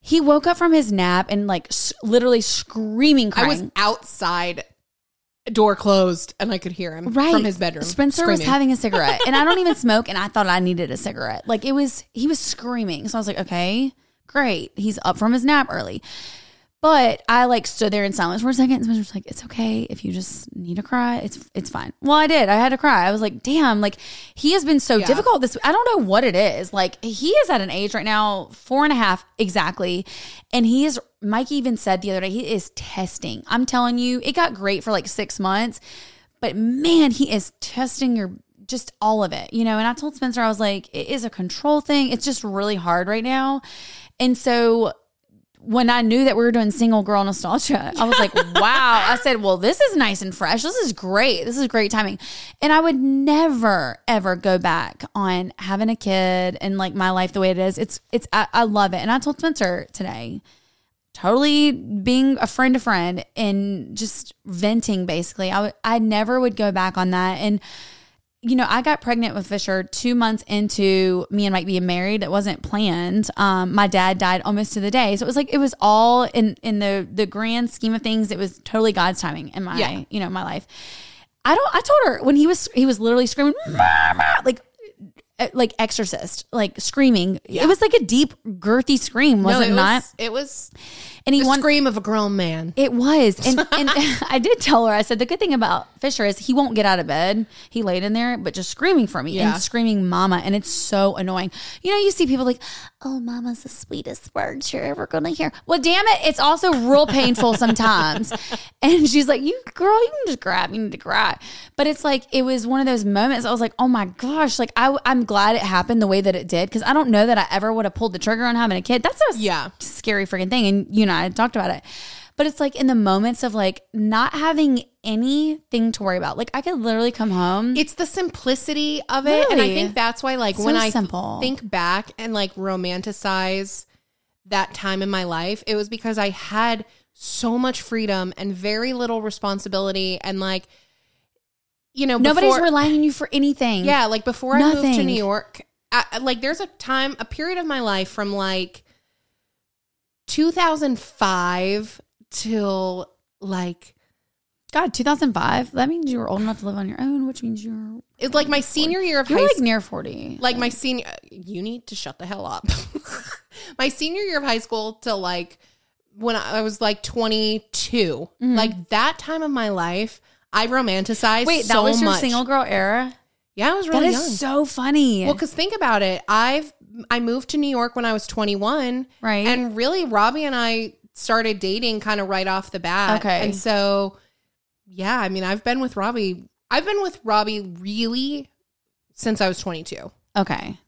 He woke up from his nap and, like, s- literally screaming, I was outside, door closed, and I could hear him right from his bedroom. Spencer was having a cigarette, and I don't even smoke, and I thought I needed a cigarette. Like it was, he was screaming. So I was like, okay, great. He's up from his nap early. But I like stood there in silence for a second. And Spencer was like, "It's okay if you just need to cry. It's it's fine." Well, I did. I had to cry. I was like, "Damn!" Like he has been so Yeah. difficult. This I don't know what it is. Like he is at an age right now, four and a half exactly, and he is. Mike even said the other day he is testing. I'm telling you, it got great for like six months, but man, he is testing your just all of it, you know. And I told Spencer, I was like, it is a control thing. It's just really hard right now, and so when I knew that we were doing single girl nostalgia, I was like, wow. I said, well, this is nice and fresh. This is great. This is great timing. And I would never, ever go back on having a kid and like my life the way it is. It's, it's, I, I love it. And I told Spencer today, totally being a friend to friend and just venting basically. I would, I never would go back on that. And, you know, I got pregnant with Fisher two months into me and Mike being married. It wasn't planned. Um, my dad died almost to the day, so it was like it was all in in the the grand scheme of things. It was totally God's timing in my Yeah. you know my life. I don't. I told her when he was he was literally screaming, "Mama!" like uh, like exorcist, like screaming. It was like a deep, girthy scream, was No, it, it not? it was and he the won. scream of a grown man. It was. And and I did tell her, I said, the good thing about Fisher is he won't get out of bed. He laid in there, but just screaming for me Yeah. and screaming mama. And it's so annoying. You know, you see people like, oh, mama's the sweetest words you're ever going to hear. Well, damn it. It's also real painful sometimes. And she's like, you girl, you can just grab, you need to grab." But it's like, it was one of those moments. I was like, oh my gosh, like I, I'm glad it happened the way that it did. Cause I don't know that I ever would have pulled the trigger on having a kid. That's a Yeah. scary freaking thing. And you and I talked about it. But it's like in the moments of like not having anything to worry about. Like I could literally come home. It's the simplicity of it. And I think that's why, like, So when I think back and like romanticize that time in my life, it was because I had so much freedom and very little responsibility. And like, you know, Nobody's relying on you for anything. Yeah, like before I moved to New York, I, like there's a time, a period of my life from like 2005 till like God, 2005. That means you were old enough to live on your own, which means you're it's like my senior year of high school. you're high like school. near 40. Like my senior, you need to shut the hell up. my senior year of high school till like when I was like 22, like that time of my life, I romanticized Mm-hmm. Wait, that so was your much. single girl era? yeah, I was really is young. so funny. Well, because think about it. I've I moved to New York when I was 21. Right. And really, Robbie and I started dating kind of right off the bat. Okay. And so, yeah, I mean, I've been with Robbie. I've been with Robbie really since I was 22, okay.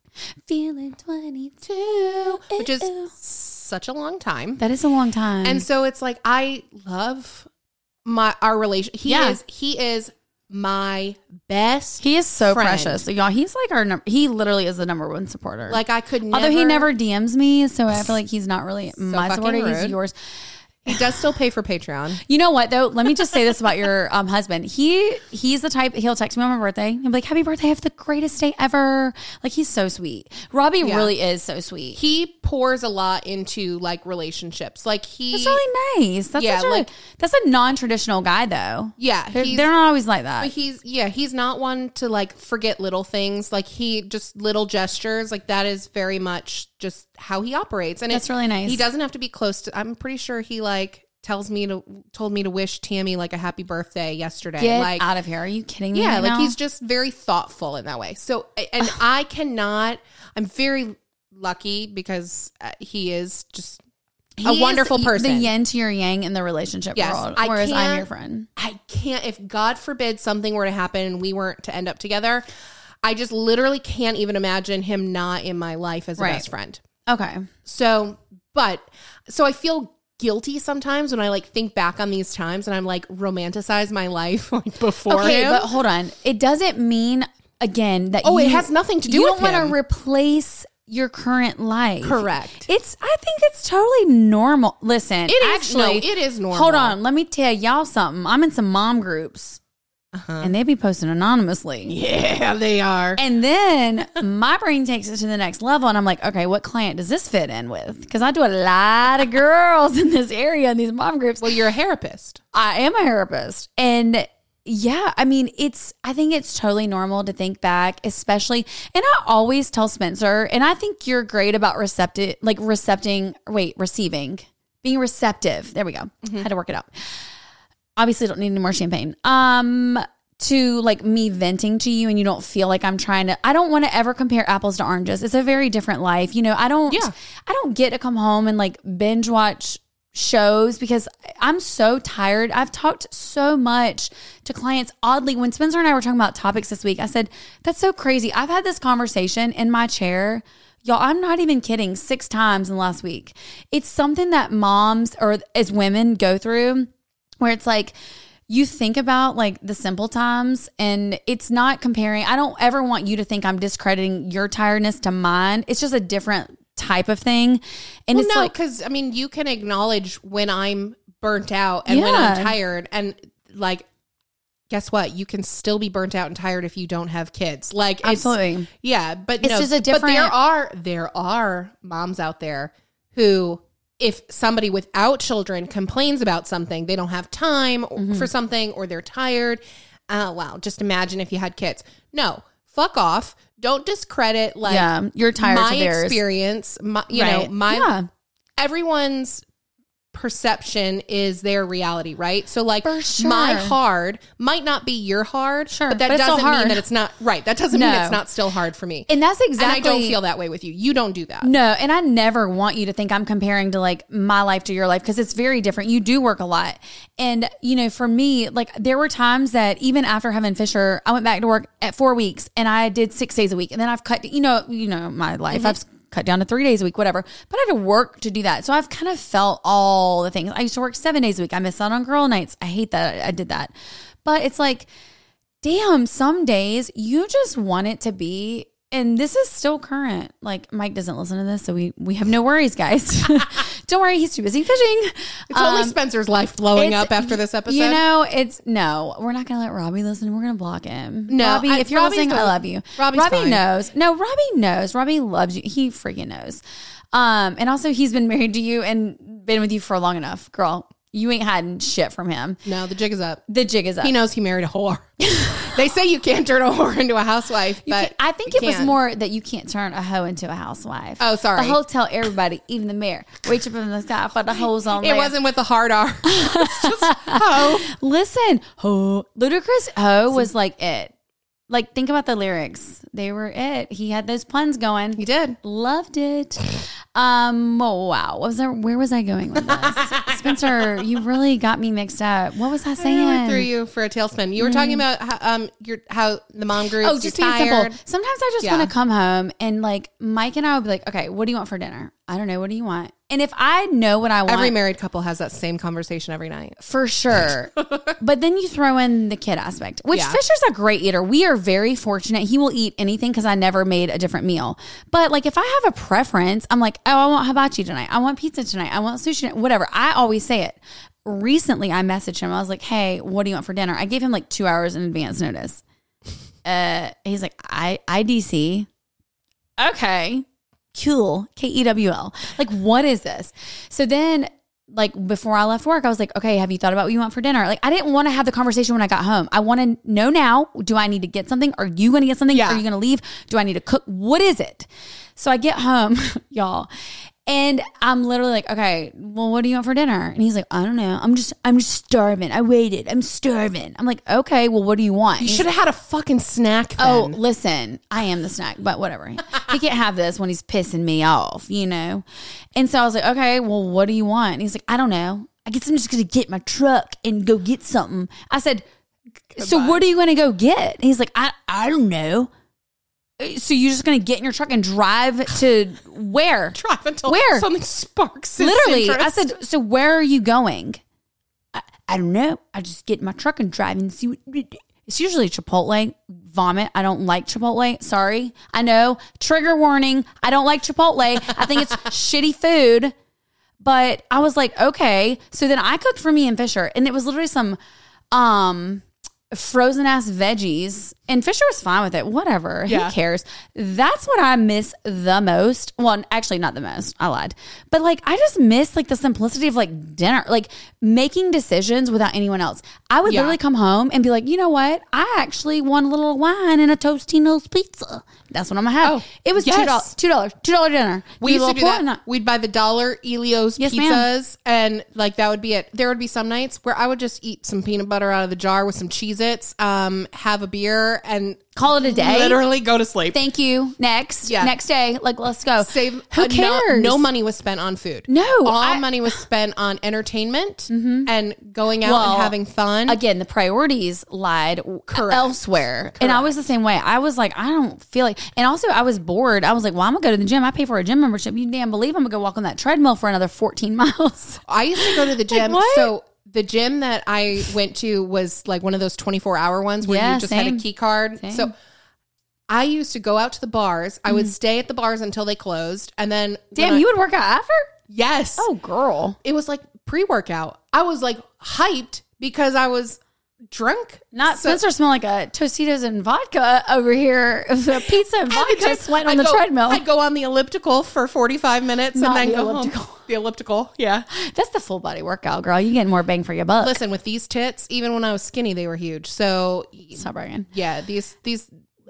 Feeling 22. which is such a long time. That is a long time. And so it's like I love my our relation. He Yeah. is he is my best. he is so friend. precious. Y'all, he's like our number. He literally is the number one supporter. Like I could never. Although he never DMs me, so I feel like he's not really my fucking supporter. He's yours. He does still pay for Patreon. You know what though? Let me just say this about your um, husband. He he's the type he'll text me on my birthday. He'll be like, "Happy birthday! I Have the greatest day ever!" Like he's so sweet. Robbie Yeah. really is so sweet. He pours a lot into like relationships. Like he That's really nice. That's Yeah, a, like- that's a non-traditional guy though. Yeah, They're, they're not always like that. but he's yeah, he's not one to like forget little things. Like he just little gestures, like that is very much just how he operates. And That's it- really nice. He doesn't have to be close to I'm pretty sure he like tells me to told me to wish Tammy like a happy birthday yesterday. Get like out of here! Are you kidding me? yeah, right like now? he's just very thoughtful in that way. So and I cannot I'm very lucky because uh, he is just He a wonderful the person. yin to your yang in the relationship Yes, world, I whereas I'm your friend. I can't, if God forbid something were to happen and we weren't to end up together, I just literally can't even imagine him not in my life as a Right. best friend. Okay. So, but so I feel guilty sometimes when I like think back on these times and I'm like romanticize my life like before Okay, him. but hold on. It doesn't mean again that Oh, it has nothing to do you don't want to replace your current life. Correct. It's I think it's totally normal. Listen, It is actually no, it is normal. Hold on, let me tell y'all something. I'm in some mom groups. Uh-huh. And they be posting anonymously. Yeah, they are. And then my brain takes it to the next level, and I'm like, okay, what client does this fit in with? Because I do a lot of girls in this area in these mom groups. Well, you're a therapist. I am a therapist. And yeah, I mean, it's, I think it's totally normal to think back, especially, and I always tell Spencer, and I think you're great about receptive, like recepting, wait, receiving, being receptive. There we go. Mm-hmm. Had to work it out. Obviously, don't need any more champagne. Um, to like me venting to you and you don't feel like I'm trying to I don't want to ever compare apples to oranges. It's a very different life. You know, I don't Yeah. I don't get to come home and like binge watch shows because I'm so tired. I've talked so much to clients. Oddly, when Spencer and I were talking about topics this week, I said, That's so crazy. I've had this conversation in my chair. Y'all, I'm not even kidding, six times in the last week. It's something that moms or as women go through where it's like, you think about like the simple times and it's not comparing. I don't ever want you to think I'm discrediting your tiredness to mine. It's just a different type of thing. And Well, it's no, like, because I mean, you can acknowledge when I'm burnt out and when I'm tired, and like, guess what? You can still be burnt out and tired if you don't have kids. Like, it's, Absolutely. yeah. But It's no, just a But there are there are moms out there who. If somebody without children complains about something, they don't have time Mm-hmm. for something or they're tired. Uh, wow, just imagine if you had kids. No, fuck off. Don't discredit like yeah, you're tired my experience. My, you Right. know, my yeah. everyone's perception is their reality, right? So like sure. my hard might not be your hard, Sure, but that but doesn't mean that it's not right. That doesn't mean it's not still hard for me. And that's exactly and I don't feel that way with you. You don't do that. No, and I never want you to think I'm comparing to like my life to your life because it's very different. You do work a lot. And, you know, for me, like there were times that even after having Fisher, I went back to work at four weeks and I did six days a week. And then I've cut, you know, you know, my life, mm-hmm. I've cut down to three days a week, whatever. But I had to work to do that. So I've kind of felt all the things. I used to work seven days a week. I missed out on girl nights. I hate that I did that. But it's like, damn, some days you just want it to be and this is still current. Like Mike doesn't listen to this, so we we have no worries, guys. Don't worry, he's too busy fishing. It's only Um, Spencer's life blowing up after this episode. You know, it's no, we're not gonna let Robbie listen. We're gonna block him. No, Robbie, I- if you're Robbie's listening, I love you. Robbie's Robbie fine. knows. No, Robbie knows. Robbie loves you. He freaking knows. Um, and also he's been married to you and been with you for long enough, girl. You ain't hiding shit from him. no, the jig is up. The jig is up. He knows he married a whore. they say you can't turn a whore into a housewife, You but I think it was more that you can't turn a hoe into a housewife. Oh, sorry. The whole tell everybody, even the mayor, reach up in the sky for the hoes on It there. wasn't with the hard R. it's just oh. Listen, ho, Ludacris ho was like it. Like think about the lyrics; they were it. He had those puns going. He did. Loved it. Um. Oh, wow. What was there? Where was I going with this? Spencer, you really got me mixed up. What was I I saying? went through you for a tailspin. You were talking about how, um your how the mom groups. Oh, just being simple. Sometimes I just Yeah. want to come home and like Mike and I will be like, okay, what do you want for dinner? I don't know. What do you want? And if I know what I want, Every married couple has that same conversation every night. for sure. but then you throw in the kid aspect, which Yeah. Fisher's a great eater. We are very fortunate. He will eat anything because I never made a different meal. But like if I have a preference, I'm like, oh, I want hibachi tonight. I want pizza tonight. I want sushi, tonight. whatever. I always say it. Recently, I messaged him. I was like, hey, what do you want for dinner? I gave him like two hours in advance notice. Uh, he's like, I IDC. Okay, cool. K E W L. Like, what is this? So then, like, before I left work, I was like, okay, have you thought about what you want for dinner? Like, I didn't want to have the conversation when I got home. I want to know now do I need to get something? Are you going to get something? Yeah. Are you going to leave? Do I need to cook? What is it? So I get home, y'all. And I'm literally like, okay, well, what do you want for dinner? And he's like, I don't know. I'm just, I'm just starving. I waited. I'm starving. I'm like, okay, well, what do you want? You should have had a fucking snack. Oh, listen, I am the snack, but whatever. he can't have this when he's pissing me off, you know? And so I was like, okay, well, what do you want? And he's like, I don't know. I guess I'm just going to get my truck and go get something. I said, so what are you going to go get? And he's like, I, I don't know. So you're just gonna get in your truck and drive to where? Drive until Where? something sparks. his Literally, I interest. said. So where are you going? I, I don't know. I just get in my truck and drive and see. What, it's usually Chipotle. Vomit. I don't like Chipotle. Sorry. I know. Trigger warning. I don't like Chipotle. I think it's shitty food. But I was like, okay. So then I cooked for me and Fisher, and it was literally some um frozen ass veggies. And Fisher was fine with it. Whatever. Yeah. Who cares? That's what I miss the most. Well, actually not the most. I lied. But like I just miss like the simplicity of like dinner, like making decisions without anyone else. I would Yeah. literally come home and be like, you know what? I actually want a little wine and a Tostino's pizza. That's what I'm gonna have. Oh, it was two yes. dollars. Two dollars. Two dollar dinner. We used to do that. that. We'd buy the dollar Ellio's Yes, pizzas, ma'am. and like that would be it. There would be some nights where I would just eat some peanut butter out of the jar with some Cheez-Its, um, have a beer, and Call it a day. literally go to sleep. Thank you. Next. Yeah. Next day. Like let's go. Save Who uh, no- cares? No, money was spent on food. No, all I- Mm-hmm. money was spent on entertainment and going out Well, and having fun. again, the priorities lied Correct. elsewhere. And I was the same way. I was like, I don't feel like, and also I was bored. I was like, well, I'm gonna go to the gym. I pay for a gym membership. You damn believe I'm gonna go walk on that treadmill for another 14 miles. I used to go to the gym. what? so the gym that I went to was like one of those 24 hour ones where Yeah, you just had a key card. So I used to go out to the bars. I would stay at the bars until they closed. And then, Mm. Damn, I- you would work out after? yes. Oh, girl. It was like pre workout. I was like hyped because I was drunk. Not So- Spencer smell like a Tostitos and vodka uh, over here. The pizza and vodka Because sweating on I'd the go- treadmill. I'd go on the elliptical for 45 minutes Not and then the go elliptical. home. The elliptical. Yeah. That's the full body workout, girl. You get more bang for your buck. Listen, with these tits, even when I was skinny, they were huge. So Stop bragging. yeah, these, these,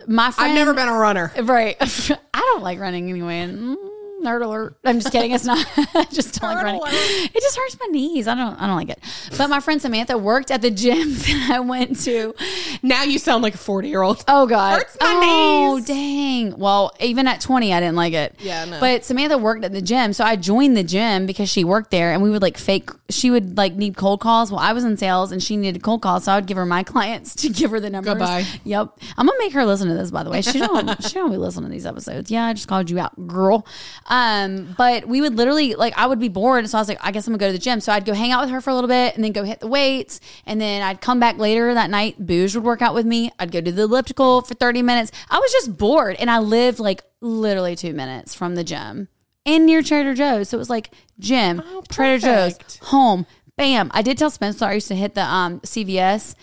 My friend, I've never been a runner. Right. I don't like running anyway. Mm. Nerd alert. I'm just kidding. It's not. Just don't like running. alert. It just hurts my knees. I don't. I don't like it. But my friend Samantha worked at the gym that I went to. Now you sound like a 40 year old. Oh God. Hurts my oh knees. dang. Well, even at 20, I didn't like it. Yeah, no. But Samantha worked at the gym, so I joined the gym because she worked there, and we would like fake. She would like need cold calls. Well, I was in sales, and she needed cold calls, so I would give her my clients to give her the numbers. Goodbye. Yep. I'm gonna make her listen to this. By the way, she don't. she don't be listening to these episodes. Yeah, I just called you out, girl. Um, but we would literally like I would be bored, so I was like, I guess I'm gonna go to the gym. So I'd go hang out with her for a little bit, and then go hit the weights, and then I'd come back later that night. Booze would work out with me. I'd go to the elliptical for 30 minutes. I was just bored, and I lived like literally two minutes from the gym and near Trader Joe's. So it was like gym, Trader Joe's, home. Bam. I did tell Spencer I used to hit the um, CVS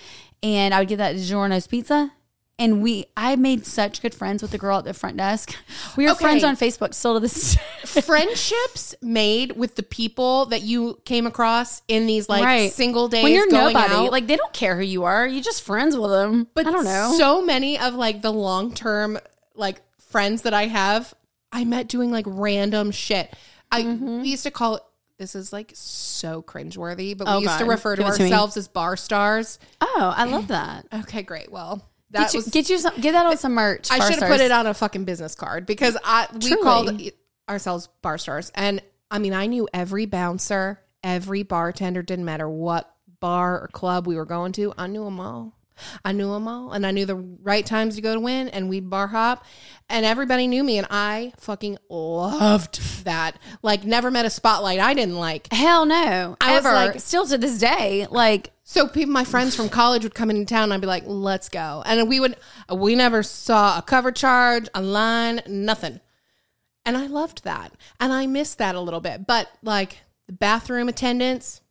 and I would get that DiGiorno's pizza. And we, I made such good friends with the girl at the front desk. We are Okay. friends on Facebook still to this day. Friendships made with the people that you came across in these like Right. single days when you're going nobody, out. like they don't care who you are. You're just friends with them. But I don't know. So many of like the long term like friends that I have, I met doing like random shit. I Mm-hmm. we used to call it. This is like so cringeworthy, but we Oh, used to refer to Give it to me. ourselves as bar stars. oh, I love that. Okay, great. Well, that Get you, was. get you some, get that on some merch. I should have put it on a fucking business card because I we Truly. called ourselves bar stars, and I mean I knew every bouncer, every bartender. Didn't matter what bar or club we were going to. I knew them all. I knew them all, and I knew the right times to go to win, and we'd bar hop, and everybody knew me, and I fucking loved that. Like, never met a spotlight I didn't like. Hell no. I was ever. like- still to this day, like So people, my friends from college would come into town. And I'd be like, "Let's go," and we would. We never saw a cover charge, a line, nothing. And I loved that, and I missed that a little bit. But like the bathroom attendants,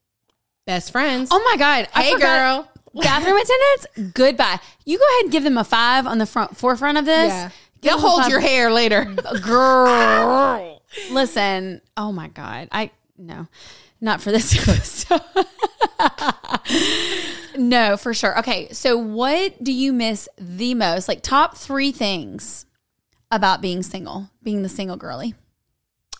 best friends. Oh my god! I hey, forgot- girl. Bathroom attendants, goodbye. You go ahead and give them a five on the front forefront of this. Yeah, Give they'll hold your hair later. girl. Listen, oh my god, I no, not for this episode. no, for sure. Okay, so what do you miss the most? Like top three things about being single, being the single girly.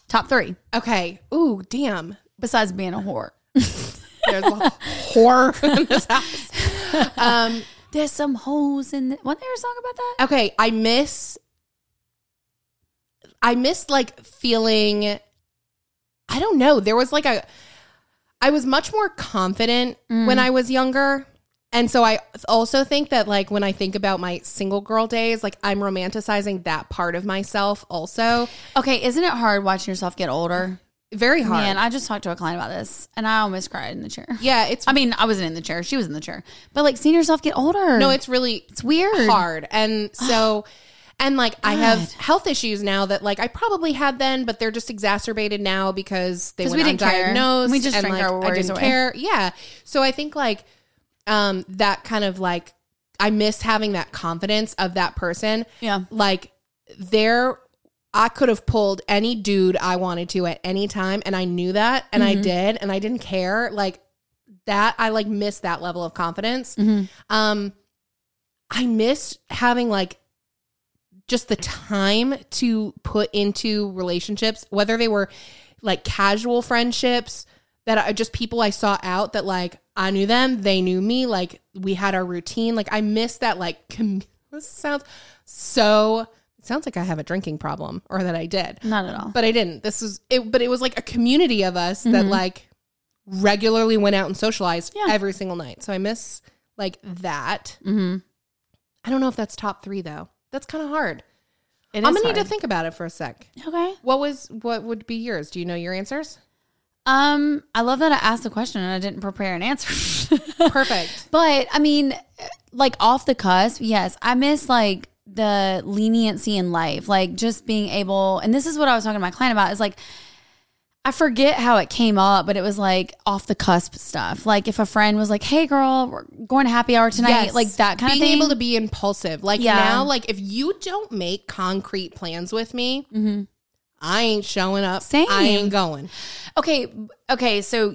Top three, Okay. Ooh, damn. besides being a whore. There's a whore in this house. Um. There's some holes in. The, wasn't there a song about that? Okay, I miss I miss like feeling I don't know, there was like a I was much more confident when mm. I was younger And so I also think that like when I think about my single girl days, like I'm romanticizing that part of myself also. Okay, isn't it hard watching yourself get older? Very hard. Man, I just talked to a client about this and I almost cried in the chair. yeah, it's I mean, I wasn't in the chair. She was in the chair. But like seeing yourself get older. no, it's really it's weird. hard. And so and like I have health issues now that like I probably had then, but they're just exacerbated now because they went we didn't care. We just and drank like, our I worries didn't away. care. Yeah. So I think like um that kind of like I miss having that confidence of that person. Yeah. Like there I could have pulled any dude I wanted to at any time and I knew that and Mm-hmm. I did and I didn't care. Like that I like miss that level of confidence. Mm-hmm. Um I miss having like just the time to put into relationships, whether they were like casual friendships that are just people I saw out that like I knew them, they knew me, like we had our routine. Like I miss that like com- this sounds so it sounds like I have a drinking problem or that I did. Not at all. But I didn't. This is it but it was like a community of us that like regularly went out and socialized Mm-hmm. Yeah. every single night. So I miss like that. Mm-hmm. I don't know if that's top three though. That's kind of hard. It I'm gonna need to think about it for a sec. Okay. What was what would be yours? Do you know your answers? Um, I love that I asked the question and I didn't prepare an answer. Perfect. But I mean, like off the cusp, yes, I miss like the leniency in life, like just being able. And this is what I was talking to my client about. Is like I forget how it came up, but it was like off the cusp stuff. Like if a friend was like, "Hey, girl, we're going to happy hour tonight," Yes. like that kind Being of thing. able to be impulsive. Like Yeah. now, like if you don't make concrete plans with me, mm-hmm. I ain't showing up. Same. I ain't going. Okay, okay, so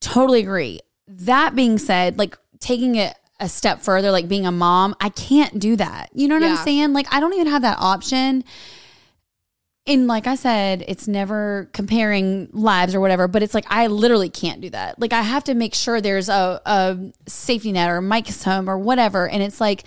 totally agree. That being said, like taking it a step further, like being a mom, I can't do that. You know what Yeah. I'm saying? Like I don't even have that option. And like I said, it's never comparing lives or whatever, but it's like I literally can't do that. Like I have to make sure there's a, a safety net or Mike's home or whatever. And it's like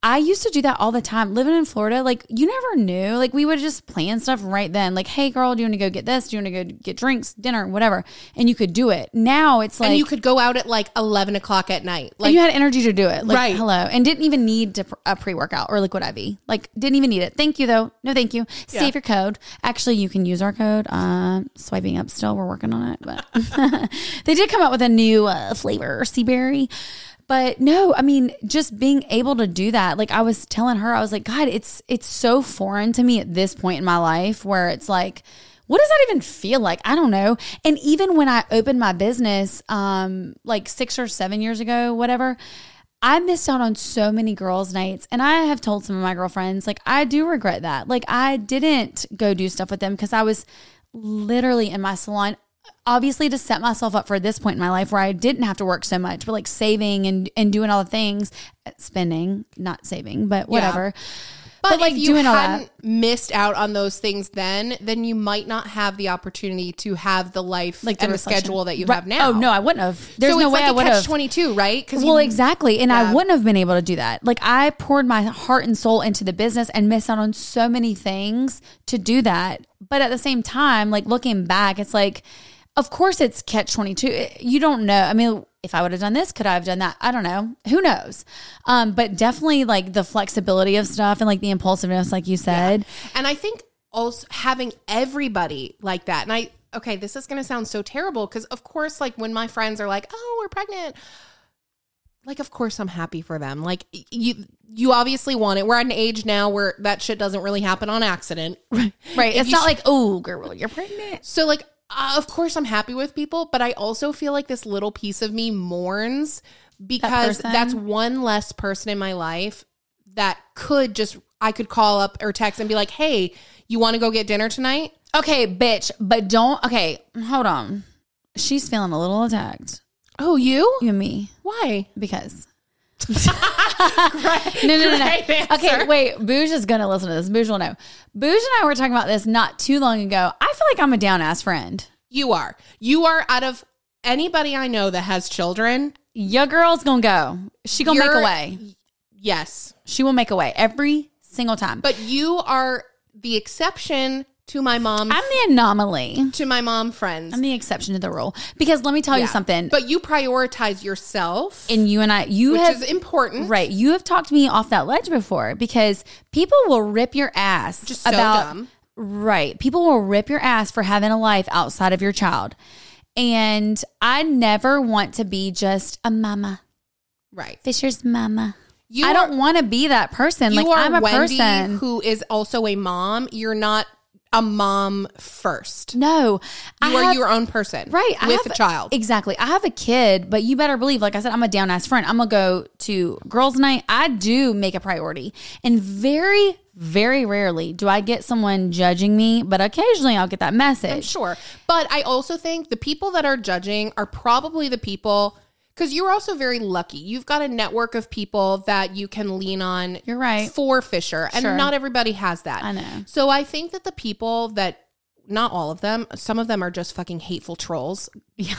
I used to do that all the time. Living in Florida, like you never knew. Like we would just plan stuff right then. Like, hey girl, do you want to go get this? Do you want to go get drinks, dinner, whatever? And you could do it. Now it's like and you could go out at like eleven o'clock at night. Like and you had energy to do it. Like, Right. hello. And didn't even need to, a pre workout or liquid IV. Like, didn't even need it. Thank you, though. No, thank you. Save your code. Actually, you can use our code. Uh, swiping up still. We're working on it. But they did come out with a new uh, flavor, sea berry. But no, I mean, just being able to do that. Like I was telling her, I was like, God, it's it's so foreign to me at this point in my life where it's like, what does that even feel like? I don't know. And even when I opened my business, um, like six or seven years ago, whatever, I missed out on so many girls' nights. And I have told some of my girlfriends, like, I do regret that. Like, I didn't go do stuff with them because I was literally in my salon. Obviously, to set myself up for this point in my life where I didn't have to work so much, but like saving and, and doing all the things, spending, not saving, but whatever. But, like if you doing hadn't missed out on those things then, then you might not have the opportunity to have the life Like and the schedule that you Right. have now. Oh no, I wouldn't have. There's so no way like I would have. twenty two, right? Well, exactly. And I wouldn't have been able to do that. Like I poured my heart and soul into the business and missed out on so many things to do that. But at the same time, like looking back, it's like, of course it's catch 22. You don't know. I mean, if I would have done this, could I have done that? I don't know. Who knows? Um, but definitely like the flexibility of stuff and like the impulsiveness, like you said. And I think also having everybody like that. And I, okay, this is going to sound so terrible because, of course, like when my friends are like, oh, we're pregnant. Like, of course, I'm happy for them. Like, you, you obviously want it. We're at an age now where that shit doesn't really happen on accident. Right. If It's not sh- like, oh, girl, you're pregnant. So, like, uh, of course, I'm happy with people, but I also feel like this little piece of me mourns because person? that's one less person in my life that could just, I could call up or text and be like, hey, you want to go get dinner tonight? Okay, bitch, but don't. Okay, hold on. She's feeling a little attacked. Oh, you? You and me Why? because. no, no, no, no. Okay, wait. Booge is going to listen to this. Booge will know. Booge and I were talking about this not too long ago. I feel like I'm a down ass friend. You are. You are out of anybody I know that has children. Your girl's going to go. She going to make a way. Yes. She will make a way every single time. But you are the exception to my mom I'm the anomaly. to my mom friends. I'm the exception to the rule. Because let me tell you something. But you prioritize yourself, and you and I, you which have is important. right. You have talked me off that ledge before because people will rip your ass Just so about dumb. right. People will rip your ass for having a life outside of your child, and I never want to be just a mama. Right. Fisher's mama. You I are- don't want to be that person. You like are I'm a Wendy, person. who is also a mom. You're not a mom first. no, I You are have- your own person, right I With have- a child. exactly i have a kid but you better believe like i said i'm a down ass friend i'm gonna go to girls night i do make a priority and very very rarely do i get someone judging me but occasionally i'll get that message Sure. But I also think the people that are judging are probably the people because you're also very lucky. You've got a network of people that you can lean on You're right. for Fisher. And Sure. not everybody has that. I know. So I think that the people that not all of them, some of them are just fucking hateful trolls.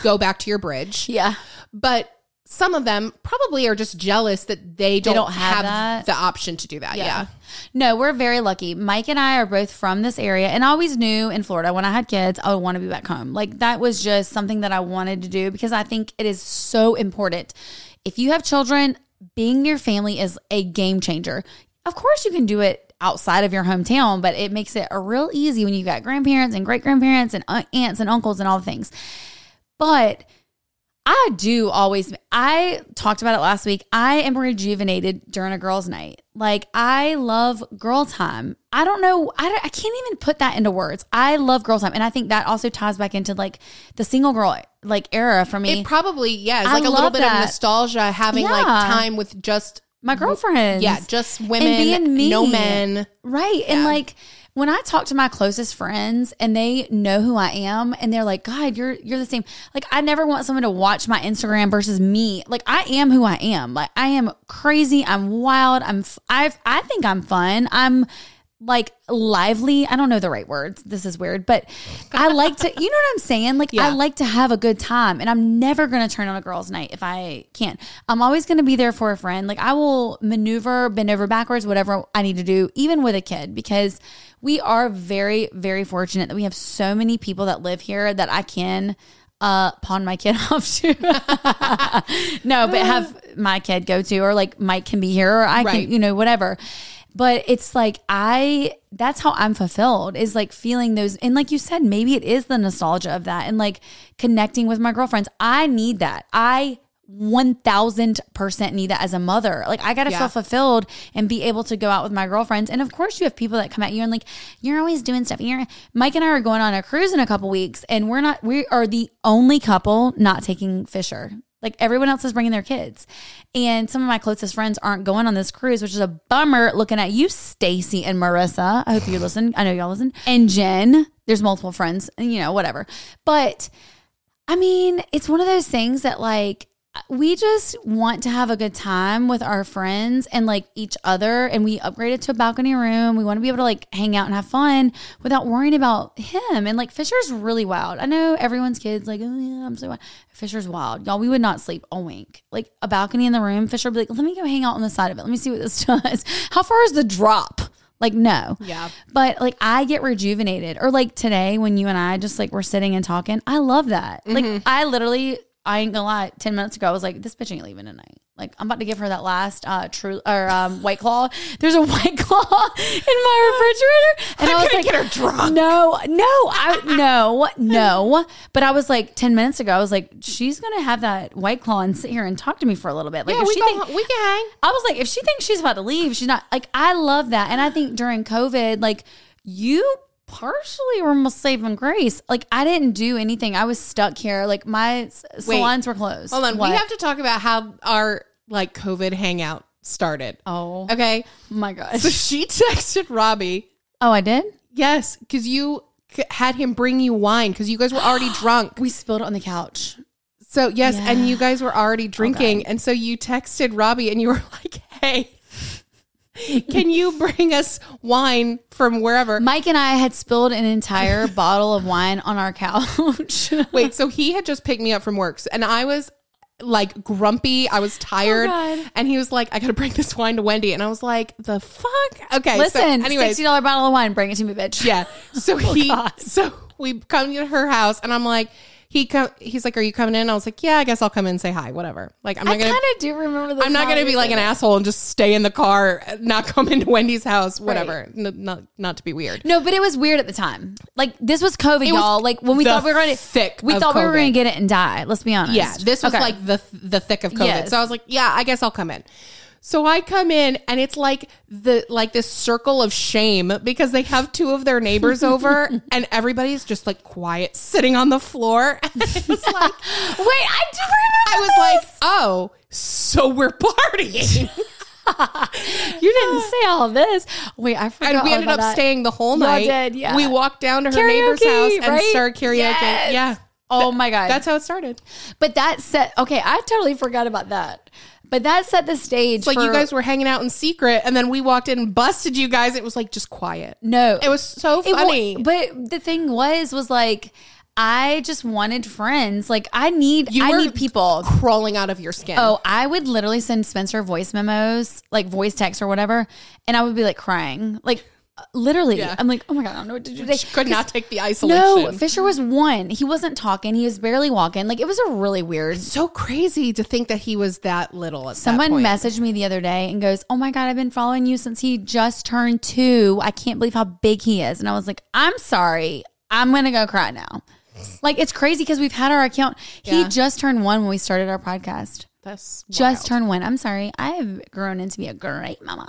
Go back to your bridge. yeah But some of them probably are just jealous that they don't, don't have have, the option to do that. Yeah. No, we're very lucky. Mike and I are both from this area, and I always knew in Florida when I had kids, I would want to be back home. Like that was just something that I wanted to do because I think it is so important. If you have children, being near family is a game changer. Of course, you can do it outside of your hometown, but it makes it a real easy when you've got grandparents and great grandparents and uh, aunts and uncles and all the things. But I do always, I talked about it last week. I am rejuvenated during a girls' night. Like, I love girl time. I don't know, I, don't- I can't even put that into words. I love girl time. And I think that also ties back into like the single girl like era for me. It probably, yeah, it's I like a little bit that. of nostalgia having like time with just, My girlfriends. yeah, just women, being me. no men. Right. And like when I talk to my closest friends and they know who I am and they're like, God, you're you're the same. Like I never want someone to watch my Instagram versus me. Like I am who I am. Like I am crazy. I'm wild. I'm I've I think I'm fun. I'm like lively. I don't know the right words. This is weird, but I like to, you know what I'm saying? Like, I like to have a good time, and I'm never going to turn on a girl's night if I can't. I'm always going to be there for a friend. Like, I will maneuver, bend over backwards, whatever I need to do, even with a kid, because we are very, very fortunate that we have so many people that live here that I can uh pawn my kid off to no but have my kid go to or like mike can be here or i Right. can you know whatever but it's like i that's how i'm fulfilled is like feeling those and like you said maybe it is the nostalgia of that and like connecting with my girlfriends i need that i 1000% need that as a mother. Like I got to Yeah. feel fulfilled and be able to go out with my girlfriends. And of course you have people that come at you and like you're always doing stuff. You're Mike and I are going on a cruise in a couple weeks and we're not we are the only couple not taking Fisher. Like everyone else is bringing their kids. And some of my closest friends aren't going on this cruise, which is a bummer looking at you, Stacy and Marissa. I hope you listen. I know y'all listen. And Jen. There's multiple friends, and you know, whatever. But I mean, it's one of those things that like we just want to have a good time with our friends and like each other and we upgraded to a balcony room. We want to be able to like hang out and have fun without worrying about him. And like Fisher's really wild. I know everyone's kids like, oh yeah, I'm so wild. Fisher's wild. Y'all, we would not sleep a wink. Like a balcony in the room, Fisher would be like, let me go hang out on the side of it. Let me see what this does. How far is the drop? Like, no. Yeah. But like I get rejuvenated. Or like today when you and I just like were sitting and talking, I love that. Mm-hmm. Like I literally, I ain't gonna lie, ten minutes ago I was like, this bitch ain't leaving tonight. Like I'm about to give her that last uh true or um white claw. There's a white claw in my refrigerator. And I was gonna like, get her drunk. No, no, I no, no. But I was like ten minutes ago, I was like, she's gonna have that white claw and sit here and talk to me for a little bit. Like Yeah, if we, she think we can hang. I was like, if she thinks she's about to leave, she's not. Like, I love that, and I think during COVID, like you partially were my saving grace. Like, I didn't do anything. I was stuck here. Like, my s- salons were closed. Hold on. What? We have to talk about how our like COVID hangout started. Oh Okay. my gosh. So she texted Robbie. Oh, I did. Yes, because you c- had him bring you wine because you guys were already drunk. We spilled it on the couch. So yes, Yeah. and you guys were already drinking, and so you texted Robbie and you were like, "Hey, can you bring us wine from wherever?" Mike and I had spilled an entire bottle of wine on our couch. Wait, so he had just picked me up from work, and I was like grumpy. I was oh, tired. Oh, and he was like, I gotta bring this wine to Wendy. And I was like, the fuck? Okay. Listen, so anyways, sixty dollar bottle of wine, bring it to me, bitch. yeah. So oh, he, Oh, God. so we come to her house and I'm like, he come, he's like, are you coming in? I was like, yeah, I guess I'll come in and say hi, whatever. Like, I'm I not gonna, kind of do remember this. I'm not gonna be like an asshole and just stay in the car, not come into Wendy's house, whatever. N- not, not to be weird. No, but it was weird at the time. Like this was COVID, was y'all. Like when we thought we were going to thick we thought we were going to get it and die. Let's be honest. Yeah, this was Okay. like the the thick of COVID. Yes. So I was like, yeah, I guess I'll come in. So I come in and it's like the like this circle of shame because they have two of their neighbors over and everybody's just like quiet sitting on the floor. And it's like Wait, I do remember. I was like, "Oh, so we're partying." you didn't say all this. Wait, I forgot. and we ended up that. staying the whole Y'all night. did, yeah. We walked down to her neighbor's house and right? started karaoke. Yes. Yeah. Oh my god, That's how it started. But that set. Okay, I totally forgot about that. But that set the stage. It's like for, you guys were hanging out in secret and then we walked in and busted you guys. It was like just quiet. No, It was so funny. but the thing was, was like, I just wanted friends. Like I need, You I need people. crawling out of your skin. Oh, I would literally send Spencer voice memos, like voice text or whatever, and I would be like crying, like literally. Yeah. I'm like, oh my god, I don't know what to do today. She could not take the isolation. No, Fisher was one. He wasn't talking. He was barely walking. Like it was a really weird. so crazy to think that he was that little. At Someone that point. messaged me the other day and goes, "Oh my god, I've been following you since he just turned two. I can't believe how big he is." And I was like, "I'm sorry. I'm gonna go cry now." Like it's crazy because we've had our account. He just turned one when we started our podcast. That's Just wild. turned one. I'm sorry. I have grown into be a great mama.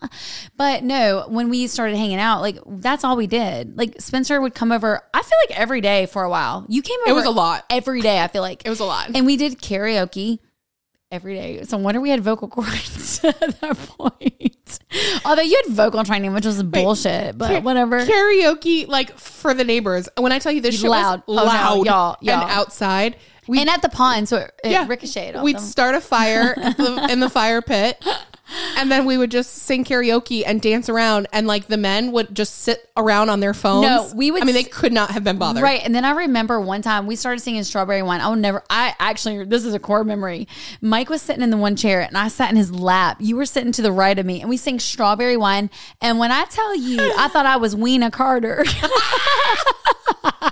But no, when we started hanging out, like that's all we did. Like Spencer would come over, I feel like every day for a while. You came over It was a lot. every day, I feel like. It was a lot. And we did karaoke every day. So I wonder we had vocal cords at that point. Although you had vocal training, which was bullshit, but whatever. Karaoke, like for the neighbors. When I tell you this shit Loud. Oh, was no, loud, y'all, y'all. and outside. We and at the pond, so it, it yeah, ricocheted We'd them. start a fire in the- in the fire pit, and then we would just sing karaoke and dance around. And like the men would just sit around on their phones. No, we would I mean, they could not have been bothered. Right. And then I remember one time we started singing Strawberry Wine. I'll never, I actually, this is a core memory. Mike was sitting in the one chair and I sat in his lap. You were sitting to the right of me and we sang Strawberry Wine. And when I tell you, I thought I was Deana Carter.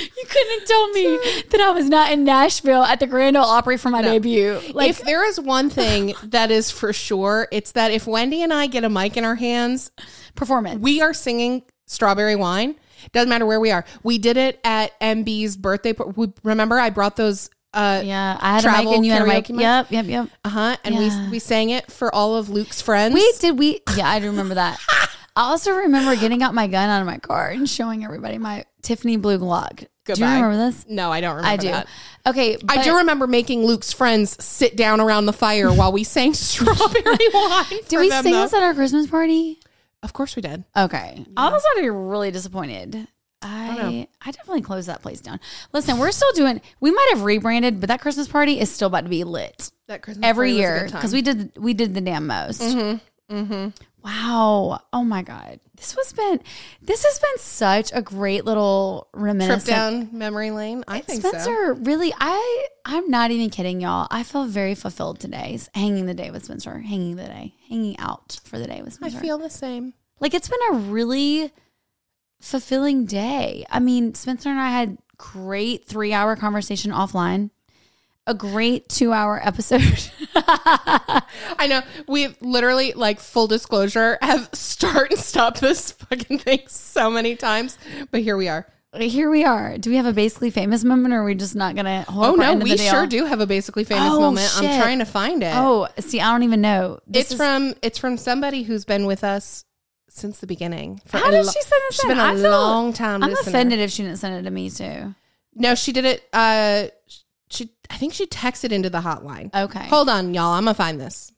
you couldn't have told me that I was not in Nashville at the Grand Ole Opry for my debut. Like, if there is one thing that is for sure, it's that if Wendy and I get a mic in our hands, performance. we are singing Strawberry Wine. Doesn't matter where we are. We did it at MB's birthday. we- Remember, I brought those. Uh yeah, I had a mic and you had a mic. Yep, yep, yep. huh. And Yeah. we we sang it for all of Luke's friends. We did we yeah, I remember that. I also remember getting out my gun out of my car and showing everybody my Tiffany blue Glock. Do you remember this? No, I don't remember. I do. That. Okay, I do remember making Luke's friends sit down around the fire while we sang "Strawberry Wine." Did we them, sing though. this at our Christmas party? Of course, we did. Okay, I was already really disappointed. I I definitely closed that place down. Listen, we're still doing. We might have rebranded, but that Christmas party is still about to be lit That Christmas every year because we did we did the damn most. Mm-hmm. Wow! Oh my god, this was been this has been such a great little trip down memory lane. I think so. Spencer, really, I I'm not even kidding, y'all. I feel very fulfilled today, hanging the day with Spencer, hanging the day, hanging out for the day with Spencer. I feel the same. like it's been a really fulfilling day. I mean, Spencer and I had great three hour conversation offline, a great two hour episode. I know we've literally like full disclosure have start and stop this fucking thing so many times, but here we are. Here we are. Do we have a basically famous moment, or are we just not gonna hold? Oh no, we sure do have a basically famous Oh, moment. shit. I'm trying to find it. Oh, see, I don't even know. This it's is- from it's from somebody who's been with us since the beginning. For How did lo- she send this She's in? been a I feel- long time I'm listener. offended if she didn't send it to me too. No, she did it. Uh, I think she texted into the hotline. Okay. Hold on, y'all. I'm gonna find this.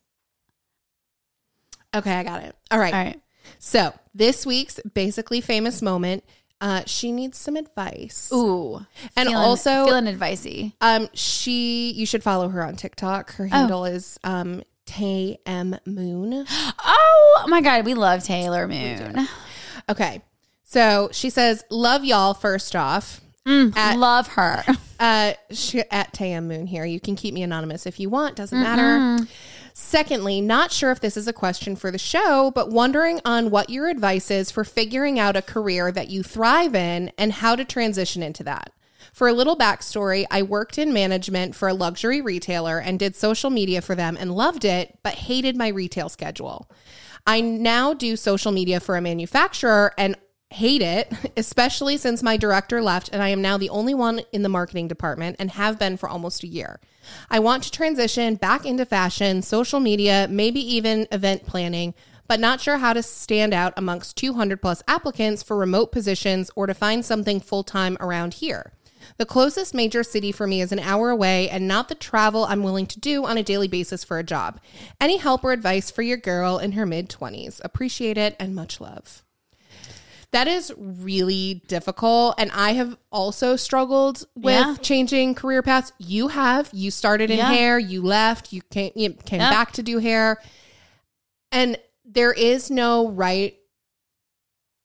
Okay, I got it. All right. All right. So this week's basically famous moment. Uh, she needs some advice. Ooh. And feeling, also- feeling advicey. Um, she you should follow her on TikTok. Her handle is um Tay M Moon. Oh my god, we love Taylor Moon. Okay. So she says, Love y'all first off. At- Love her. Uh, sh- at Tayam Moon here. You can keep me anonymous if you want. Doesn't matter. Secondly, not sure if this is a question for the show, but wondering on what your advice is for figuring out a career that you thrive in and how to transition into that. For a little backstory, I worked in management for a luxury retailer and did social media for them and loved it, but hated my retail schedule. I now do social media for a manufacturer and hate it, especially since my director left and I am now the only one in the marketing department and have been for almost a year. I want to transition back into fashion, social media, maybe even event planning, but not sure how to stand out amongst 200 plus applicants for remote positions or to find something full time around here. The closest major city for me is an hour away and not the travel I'm willing to do on a daily basis for a job. Any help or advice for your girl in her mid 20s? Appreciate it and much love. That is really difficult. And I have also struggled with Yeah. changing career paths. You have. You started in Yeah. hair, you left, you came, you came Yep. back to do hair. And there is no right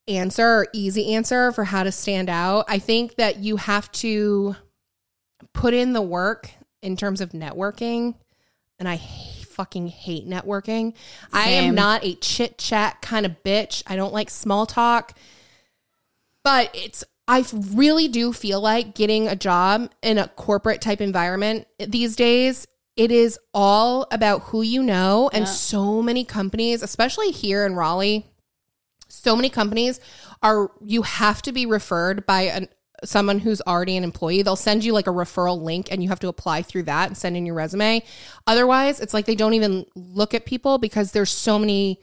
answer or easy answer for how to stand out. I think that you have to put in the work in terms of networking. And I fucking hate networking. I am not a chit chat kind of bitch. I don't like small talk. But it's, I really do feel like getting a job in a corporate type environment these days. It is all about who you know. And Yeah. so many companies, especially here in Raleigh, so many companies are you have to be referred by an someone who's already an employee they'll send you like a referral link and you have to apply through that and send in your resume otherwise it's like they don't even look at people because there's so many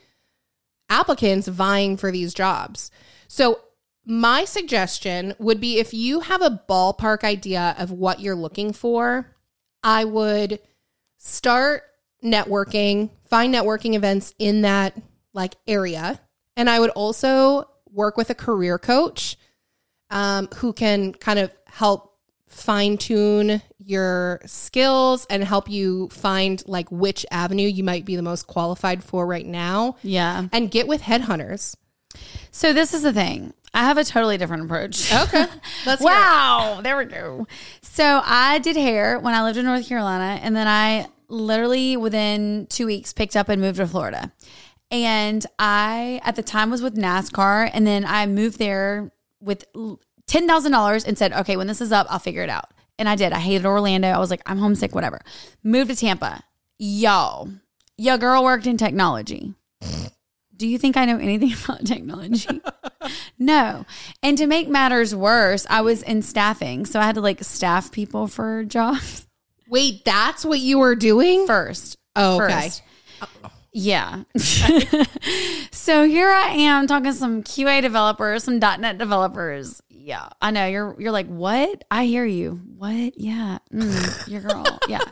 applicants vying for these jobs so my suggestion would be if you have a ballpark idea of what you're looking for i would start networking find networking events in that like area and I would also work with a career coach um, who can kind of help fine tune your skills and help you find like which avenue you might be the most qualified for right now Yeah. and get with headhunters. So this is the thing. I have a totally different approach. Okay. Let's wow. There we go. So I did hair when I lived in North Carolina, and then I literally within two weeks picked up and moved to Florida. And I at the time was with NASCAR, and then I moved there with ten thousand dollars and said, "Okay, when this is up, I'll figure it out." And I did. I hated Orlando. I was like, "I'm homesick." Whatever. Moved to Tampa. Yo, your girl worked in technology. Do you think I know anything about technology? no. And to make matters worse, I was in staffing. So I had to like staff people for jobs Wait, that's what you were doing? first. Oh, okay. First. Yeah. so here I am talking to some QA developers, some .NET developers. Yeah, I know you're. You're like, what? I hear you. What? Yeah, mm, your girl. yeah,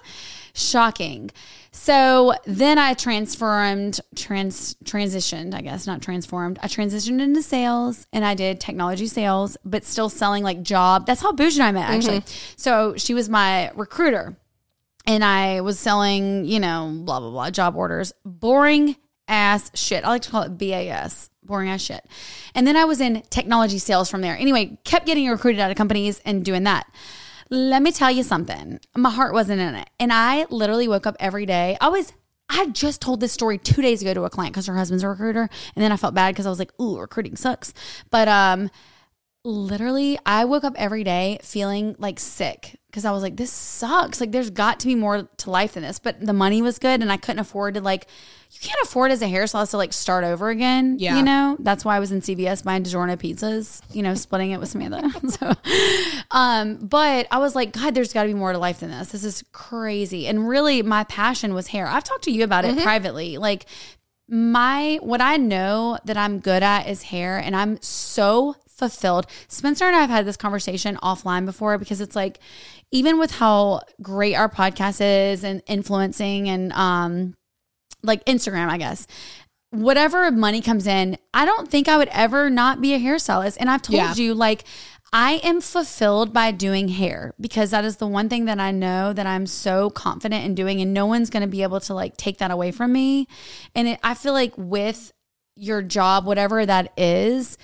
shocking. So then I transformed, trans transitioned. I guess not transformed. I transitioned into sales, and I did technology sales, but still selling like job. That's how Bougie and I met actually. Mm-hmm. So she was my recruiter and I was selling, you know, blah blah blah job orders, boring ass shit. I like to call it BAS, boring ass shit. And then I was in technology sales from there. Anyway, kept getting recruited out of companies and doing that. Let me tell you something. My heart wasn't in it, and I literally woke up every day. I was. I just told this story two days ago to a client because her husband's a recruiter, and then I felt bad because I was like, "Ooh, recruiting sucks." But um, literally I woke up every day feeling like sick because I was like, this sucks. Like there's got to be more to life than this. But the money was good and I couldn't afford to like you can't afford as a hairstylist to like start over again. Yeah. You know? That's why I was in CVS buying DiGiorno pizzas, you know, splitting it with Samantha. so um, but I was like, God, there's gotta be more to life than this. This is crazy. And really my passion was hair. I've talked to you about it privately. Like my what I know that I'm good at is hair and I'm so fulfilled. Spencer and I have had this conversation offline before because it's like even with how great our podcast is and influencing and um like Instagram, I guess. Whatever money comes in, I don't think I would ever not be a hairstylist. And I've told Yeah. you like I am fulfilled by doing hair because that is the one thing that I know that I'm so confident in doing, and no one's going to be able to like take that away from me. And it, I feel like with your job, whatever that is,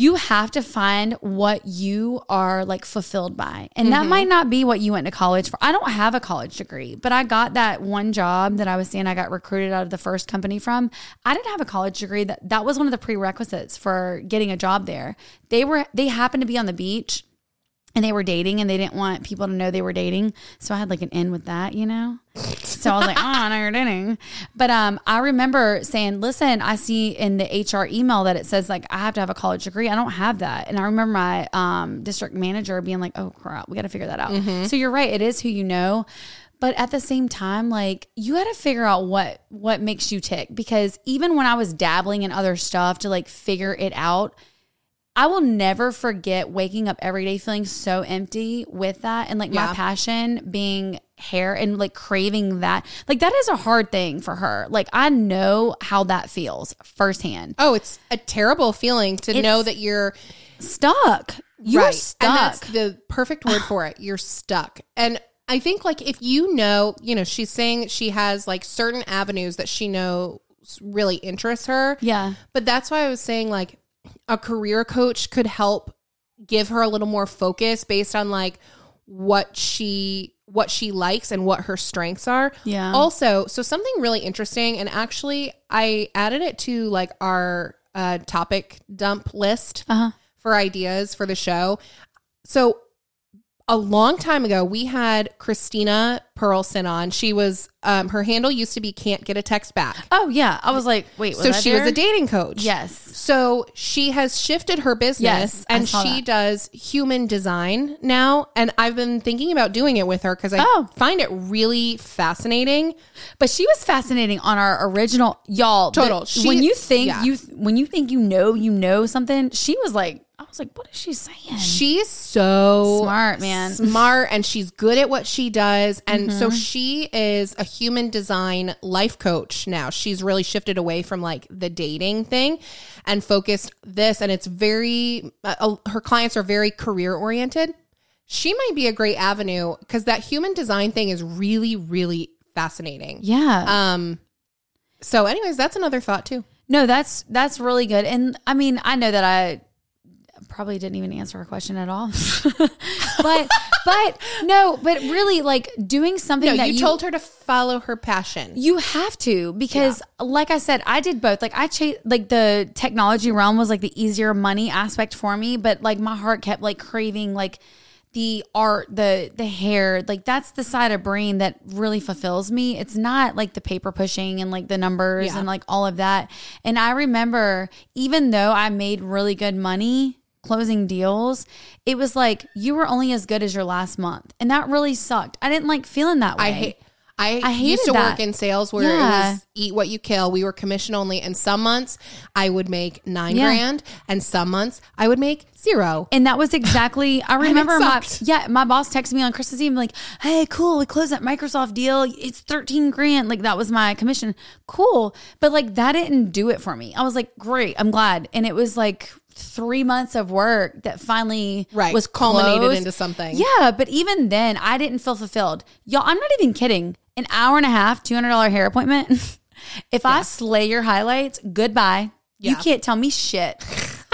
you have to find what you are like fulfilled by. And that might mm-hmm. not be what you went to college for. I don't have a college degree, but I got that one job that I was saying I got recruited out of the first company from. I didn't have a college degree. That that was one of the prerequisites for getting a job there. They were they happened to be on the beach and they were dating and they didn't want people to know they were dating. So I had like an end with that, you know? So I was like, oh, now you're dating. But um, I remember saying, listen, I see in the HR email that it says like I have to have a college degree. I don't have that. And I remember my um, district manager being like, oh crap, we got to figure that out. So you're right. It is who you know. But at the same time, like you got to figure out what what makes you tick because even when I was dabbling in other stuff to like figure it out, I will never forget waking up every day feeling so empty with that and like my passion being hair and like craving that. Like that is a hard thing for her. Like I know how that feels firsthand. Oh, it's a terrible feeling to It's- know that you're Stuck. You're And stuck. that's the perfect word for it. You're stuck. And I think like if you know, you know, she's saying she has like certain avenues that she knows really interests her. yeah. But that's why I was saying like a career coach could help give her a little more focus based on like what she what she likes and what her strengths are. Yeah. Also, so something really interesting and actually I added it to like our uh topic dump list Uh-huh. for ideas for the show. So a long time ago, we had Christina Perlson on. She was um, her handle used to be "Can't Get a Text Back." Oh yeah. I was like, wait, was so she was a dating coach. Yes. So she has shifted her business Yes, and she that. does human design now. And I've been thinking about doing it with her because I Oh. find it really fascinating. But she was fascinating on our original y'all. Total. She- when you think yeah. you when you think you know you know something, she was like, was like, what is she saying? She's so Smart, man. Smart and she's good at what she does. And so Mm-hmm. she is a human design life coach now. She's really shifted away from like the dating thing and focused this and it's very uh, uh, her clients are very career oriented. She might be a great avenue cuz that human design thing is really really fascinating. yeah. Um so anyways, that's another thought too. No, that's that's really good. And I mean, I know that I probably didn't even answer her question at all. but but no, but really like doing something No, that you, told her to follow her passion. you have to because like I said, I did both. Like I chase like the technology realm was like the easier money aspect for me, but like my heart kept like craving like the art, the the hair, like that's the side of brain that really fulfills me. It's not like the paper pushing and like the numbers Yeah. and like all of that. And I remember even though I made really good money closing deals, it was like you were only as good as your last month. And that really sucked. I didn't like feeling that way. I hate. I, I used to that. work in sales where Yeah. it was eat what you kill. We were commission only, and some months I would make nine Yeah. grand, and some months I would make zero. And that was exactly I remember my yeah, my boss texted me on Christmas Eve like, "Hey, cool, we closed that Microsoft deal. It's 13 grand." Like that was my commission. Cool. But like that didn't do it for me. I was like, "Great, I'm glad." And it was like 3 months of work that finally Right, was culminated closed. into something. Yeah, but even then I didn't feel fulfilled. Y'all, I'm not even kidding. An hour and a half, $200 hair appointment. if I slay your highlights, goodbye. You can't tell me shit.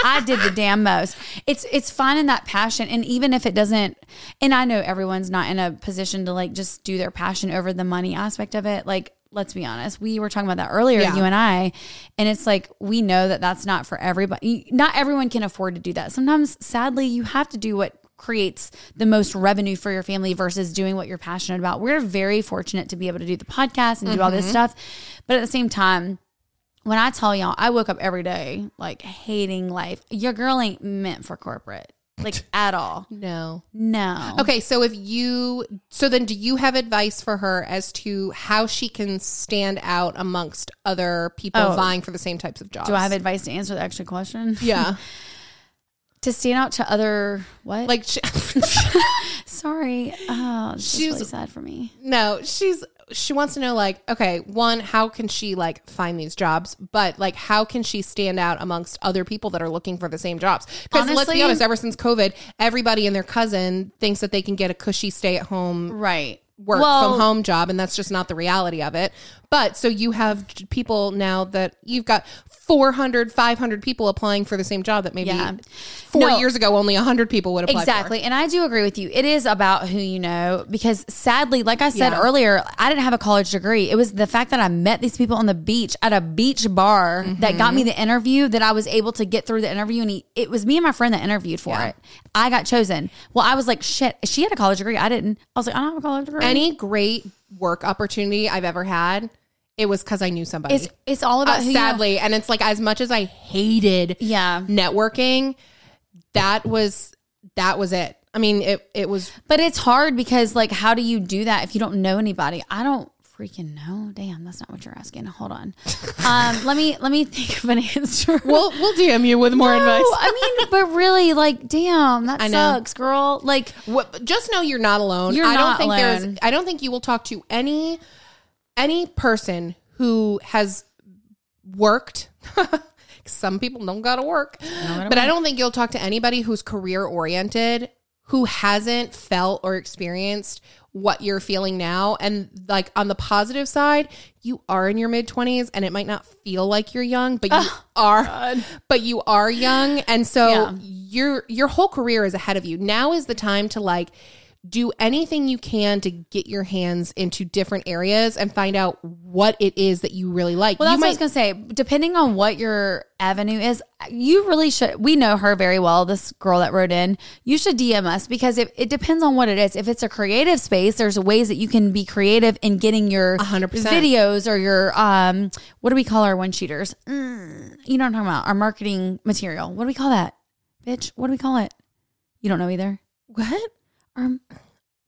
I did the damn most. It's it's finding that passion, and even if it doesn't, and I know everyone's not in a position to like just do their passion over the money aspect of it. Like, let's be honest, we were talking about that earlier, Yeah. you and I, and it's like we know that that's not for everybody. Not everyone can afford to do that. Sometimes, sadly, you have to do what creates the most revenue for your family versus doing what you're passionate about. We're very fortunate to be able to do the podcast and do all this mm-hmm. stuff, but at the same time when I tell y'all, I woke up every day like hating life. Your girl ain't meant for corporate, like at all. No. No. Okay, so if you, so then do you have advice for her as to how she can stand out amongst other people Oh. vying for the same types of jobs? Do I have advice to answer the extra question? Yeah. to stand out to other what? like, she, sorry. Oh, it's just She's- really sad for me. no, she's, she wants to know, like, okay, one, how can she, like, find these jobs? But, like, how can she stand out amongst other people that are looking for the same jobs? Because let's be honest, ever since COVID, everybody and their cousin thinks that they can get a cushy stay at home Right. work Well- from home job and that's just not the reality of it. But so you have people now that you've got 400, 500 people applying for the same job that maybe Yeah. 4 No. years ago only 100 people would apply for. Exactly. And I do agree with you. It is about who you know because sadly, like I said Yeah. earlier, I didn't have a college degree. It was the fact that I met these people on the beach at a beach bar that got me Mm-hmm. the interview that I was able to get through the interview. And he, it was me and my friend that interviewed for Yeah. it. I got chosen. Well, I was like, shit, she had a college degree. I didn't. I was like, I don't have a college degree. Any great work opportunity I've ever had, it was cuz I knew somebody. it's, it's all about Uh, who you know. sadly, and it's like as much as I hated Yeah. networking, that was that was it. I mean, it it was But it's hard because, like, how do you do that if you don't know anybody? I don't freaking know. Damn, that's not what you're asking. Hold on. Um, let me let me think of an answer. we'll we'll DM you with more no, advice. I mean, but really, like, damn, that I know. sucks, girl. Like, What, just know you're not alone. You're I don't not think there's alone. I don't think you will talk to any any person who has worked some people don't gotta work but i don't think you'll talk to anybody who's career oriented who hasn't felt or experienced what you're feeling now. And like on the positive side you are in your mid 20s and it might not feel like you're young but you oh, are but you are young. And so Yeah. your your whole career is ahead of you. Now is the time to like do anything you can to get your hands into different areas and find out what it is that you really like well, that's you what I was gonna say. Depending on what your avenue is, you really should. We know her very well. This girl that wrote in, you should DM us because it, it depends on what it is. If it's a creative space, there's ways that you can be creative in getting your 100%. videos or your um, what do we call our one sheeters? Mm, you know what I'm talking about? Our marketing material. What do we call that, bitch? What do we call it? You don't know either. what Our,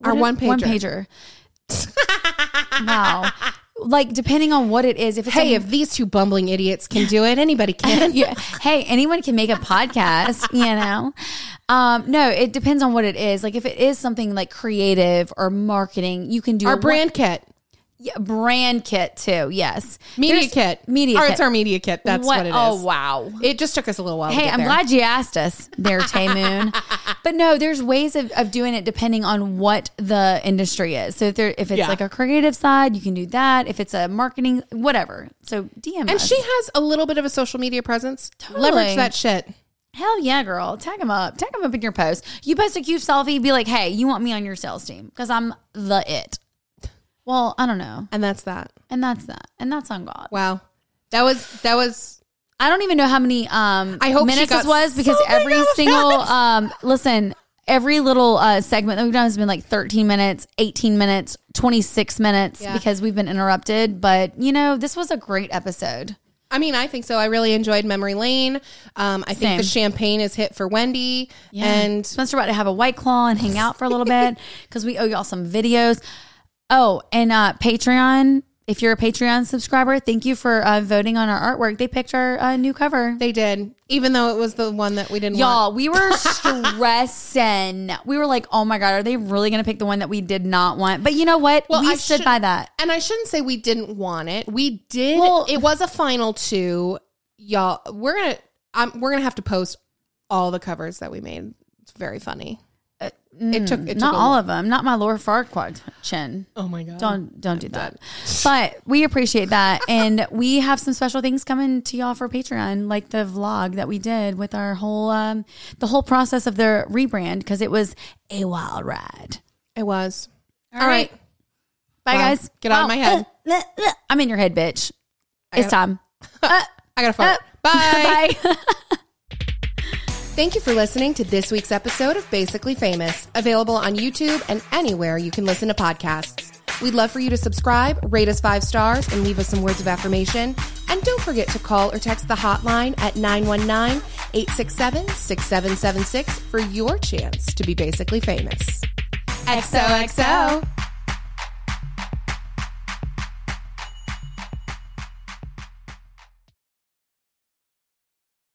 Our one is- One pager. pager. wow. Like depending on what it is, if it's hey a- if these two bumbling idiots can do it anybody can yeah. Hey, anyone can make a podcast, you know? Um, no, it depends on what it is. Like if it is something like creative or marketing, you can do our brand kit yeah, brand kit too. Yes. media There's- kit Media or kit. it's our media kit that's what, it oh, is Oh wow. it just took us a little while to Hey, I'm there. glad you asked us there, Tay Moon. but no, there's ways of, of doing it depending on what the industry is. So if there if it's Yeah. like a creative side, you can do that. If it's a marketing, whatever. So DM and us. she has a little bit of a social media presence Totally. leverage that shit Hell yeah, girl. Tag him up. Tag him up in your post. You post a cute selfie, be like, hey, you want me on your sales team because I'm the it. Well, I don't know. and that's that And that's that. And that's on God. wow that was that was I don't even know how many um I hope minutes this was because so every single um listen, every little uh segment that we've done has been like 13 minutes, 18 minutes, 26 minutes Yeah. because we've been interrupted, but you know, this was a great episode. I mean, I think so. I really enjoyed Memory Lane. Um, I think the champagne is hit for Wendy, and Spencer about to have a white claw and hang out for a little bit because we owe y'all some videos. Oh, and uh, Patreon. If you're a Patreon subscriber, thank you for uh, voting on our artwork. They picked our uh, new cover. they did, even though it was the one that we didn't. Y'all, we were stressing. we were like, "Oh my god, are they really going to pick the one that we did not want?" But you know what? Well, we I stood should- by that. And I shouldn't say we didn't want it. We did. Well- it was a final two, y'all. We're gonna. I'm, we're gonna have to post all the covers that we made. It's very funny. It took. It Not took all of them. Not my Lord Farquaad chin. Oh my god. Don't don't do that. But we appreciate that, and we have some special things coming to y'all for Patreon, like the vlog that we did with our whole um the whole process of the rebrand because it was a wild ride. It was. All all right. Bye, Wow. guys. Get out of oh, my head. Uh, uh, uh, I'm in your head, bitch. It's time. I gotta fart. Bye. Bye. Thank you for listening to this week's episode of Basically Famous, available on YouTube and anywhere you can listen to podcasts. We'd love for you to subscribe, rate us five stars, and leave us some words of affirmation. And don't forget to call or text the hotline at 919 867 6776 for your chance to be basically famous. XOXO.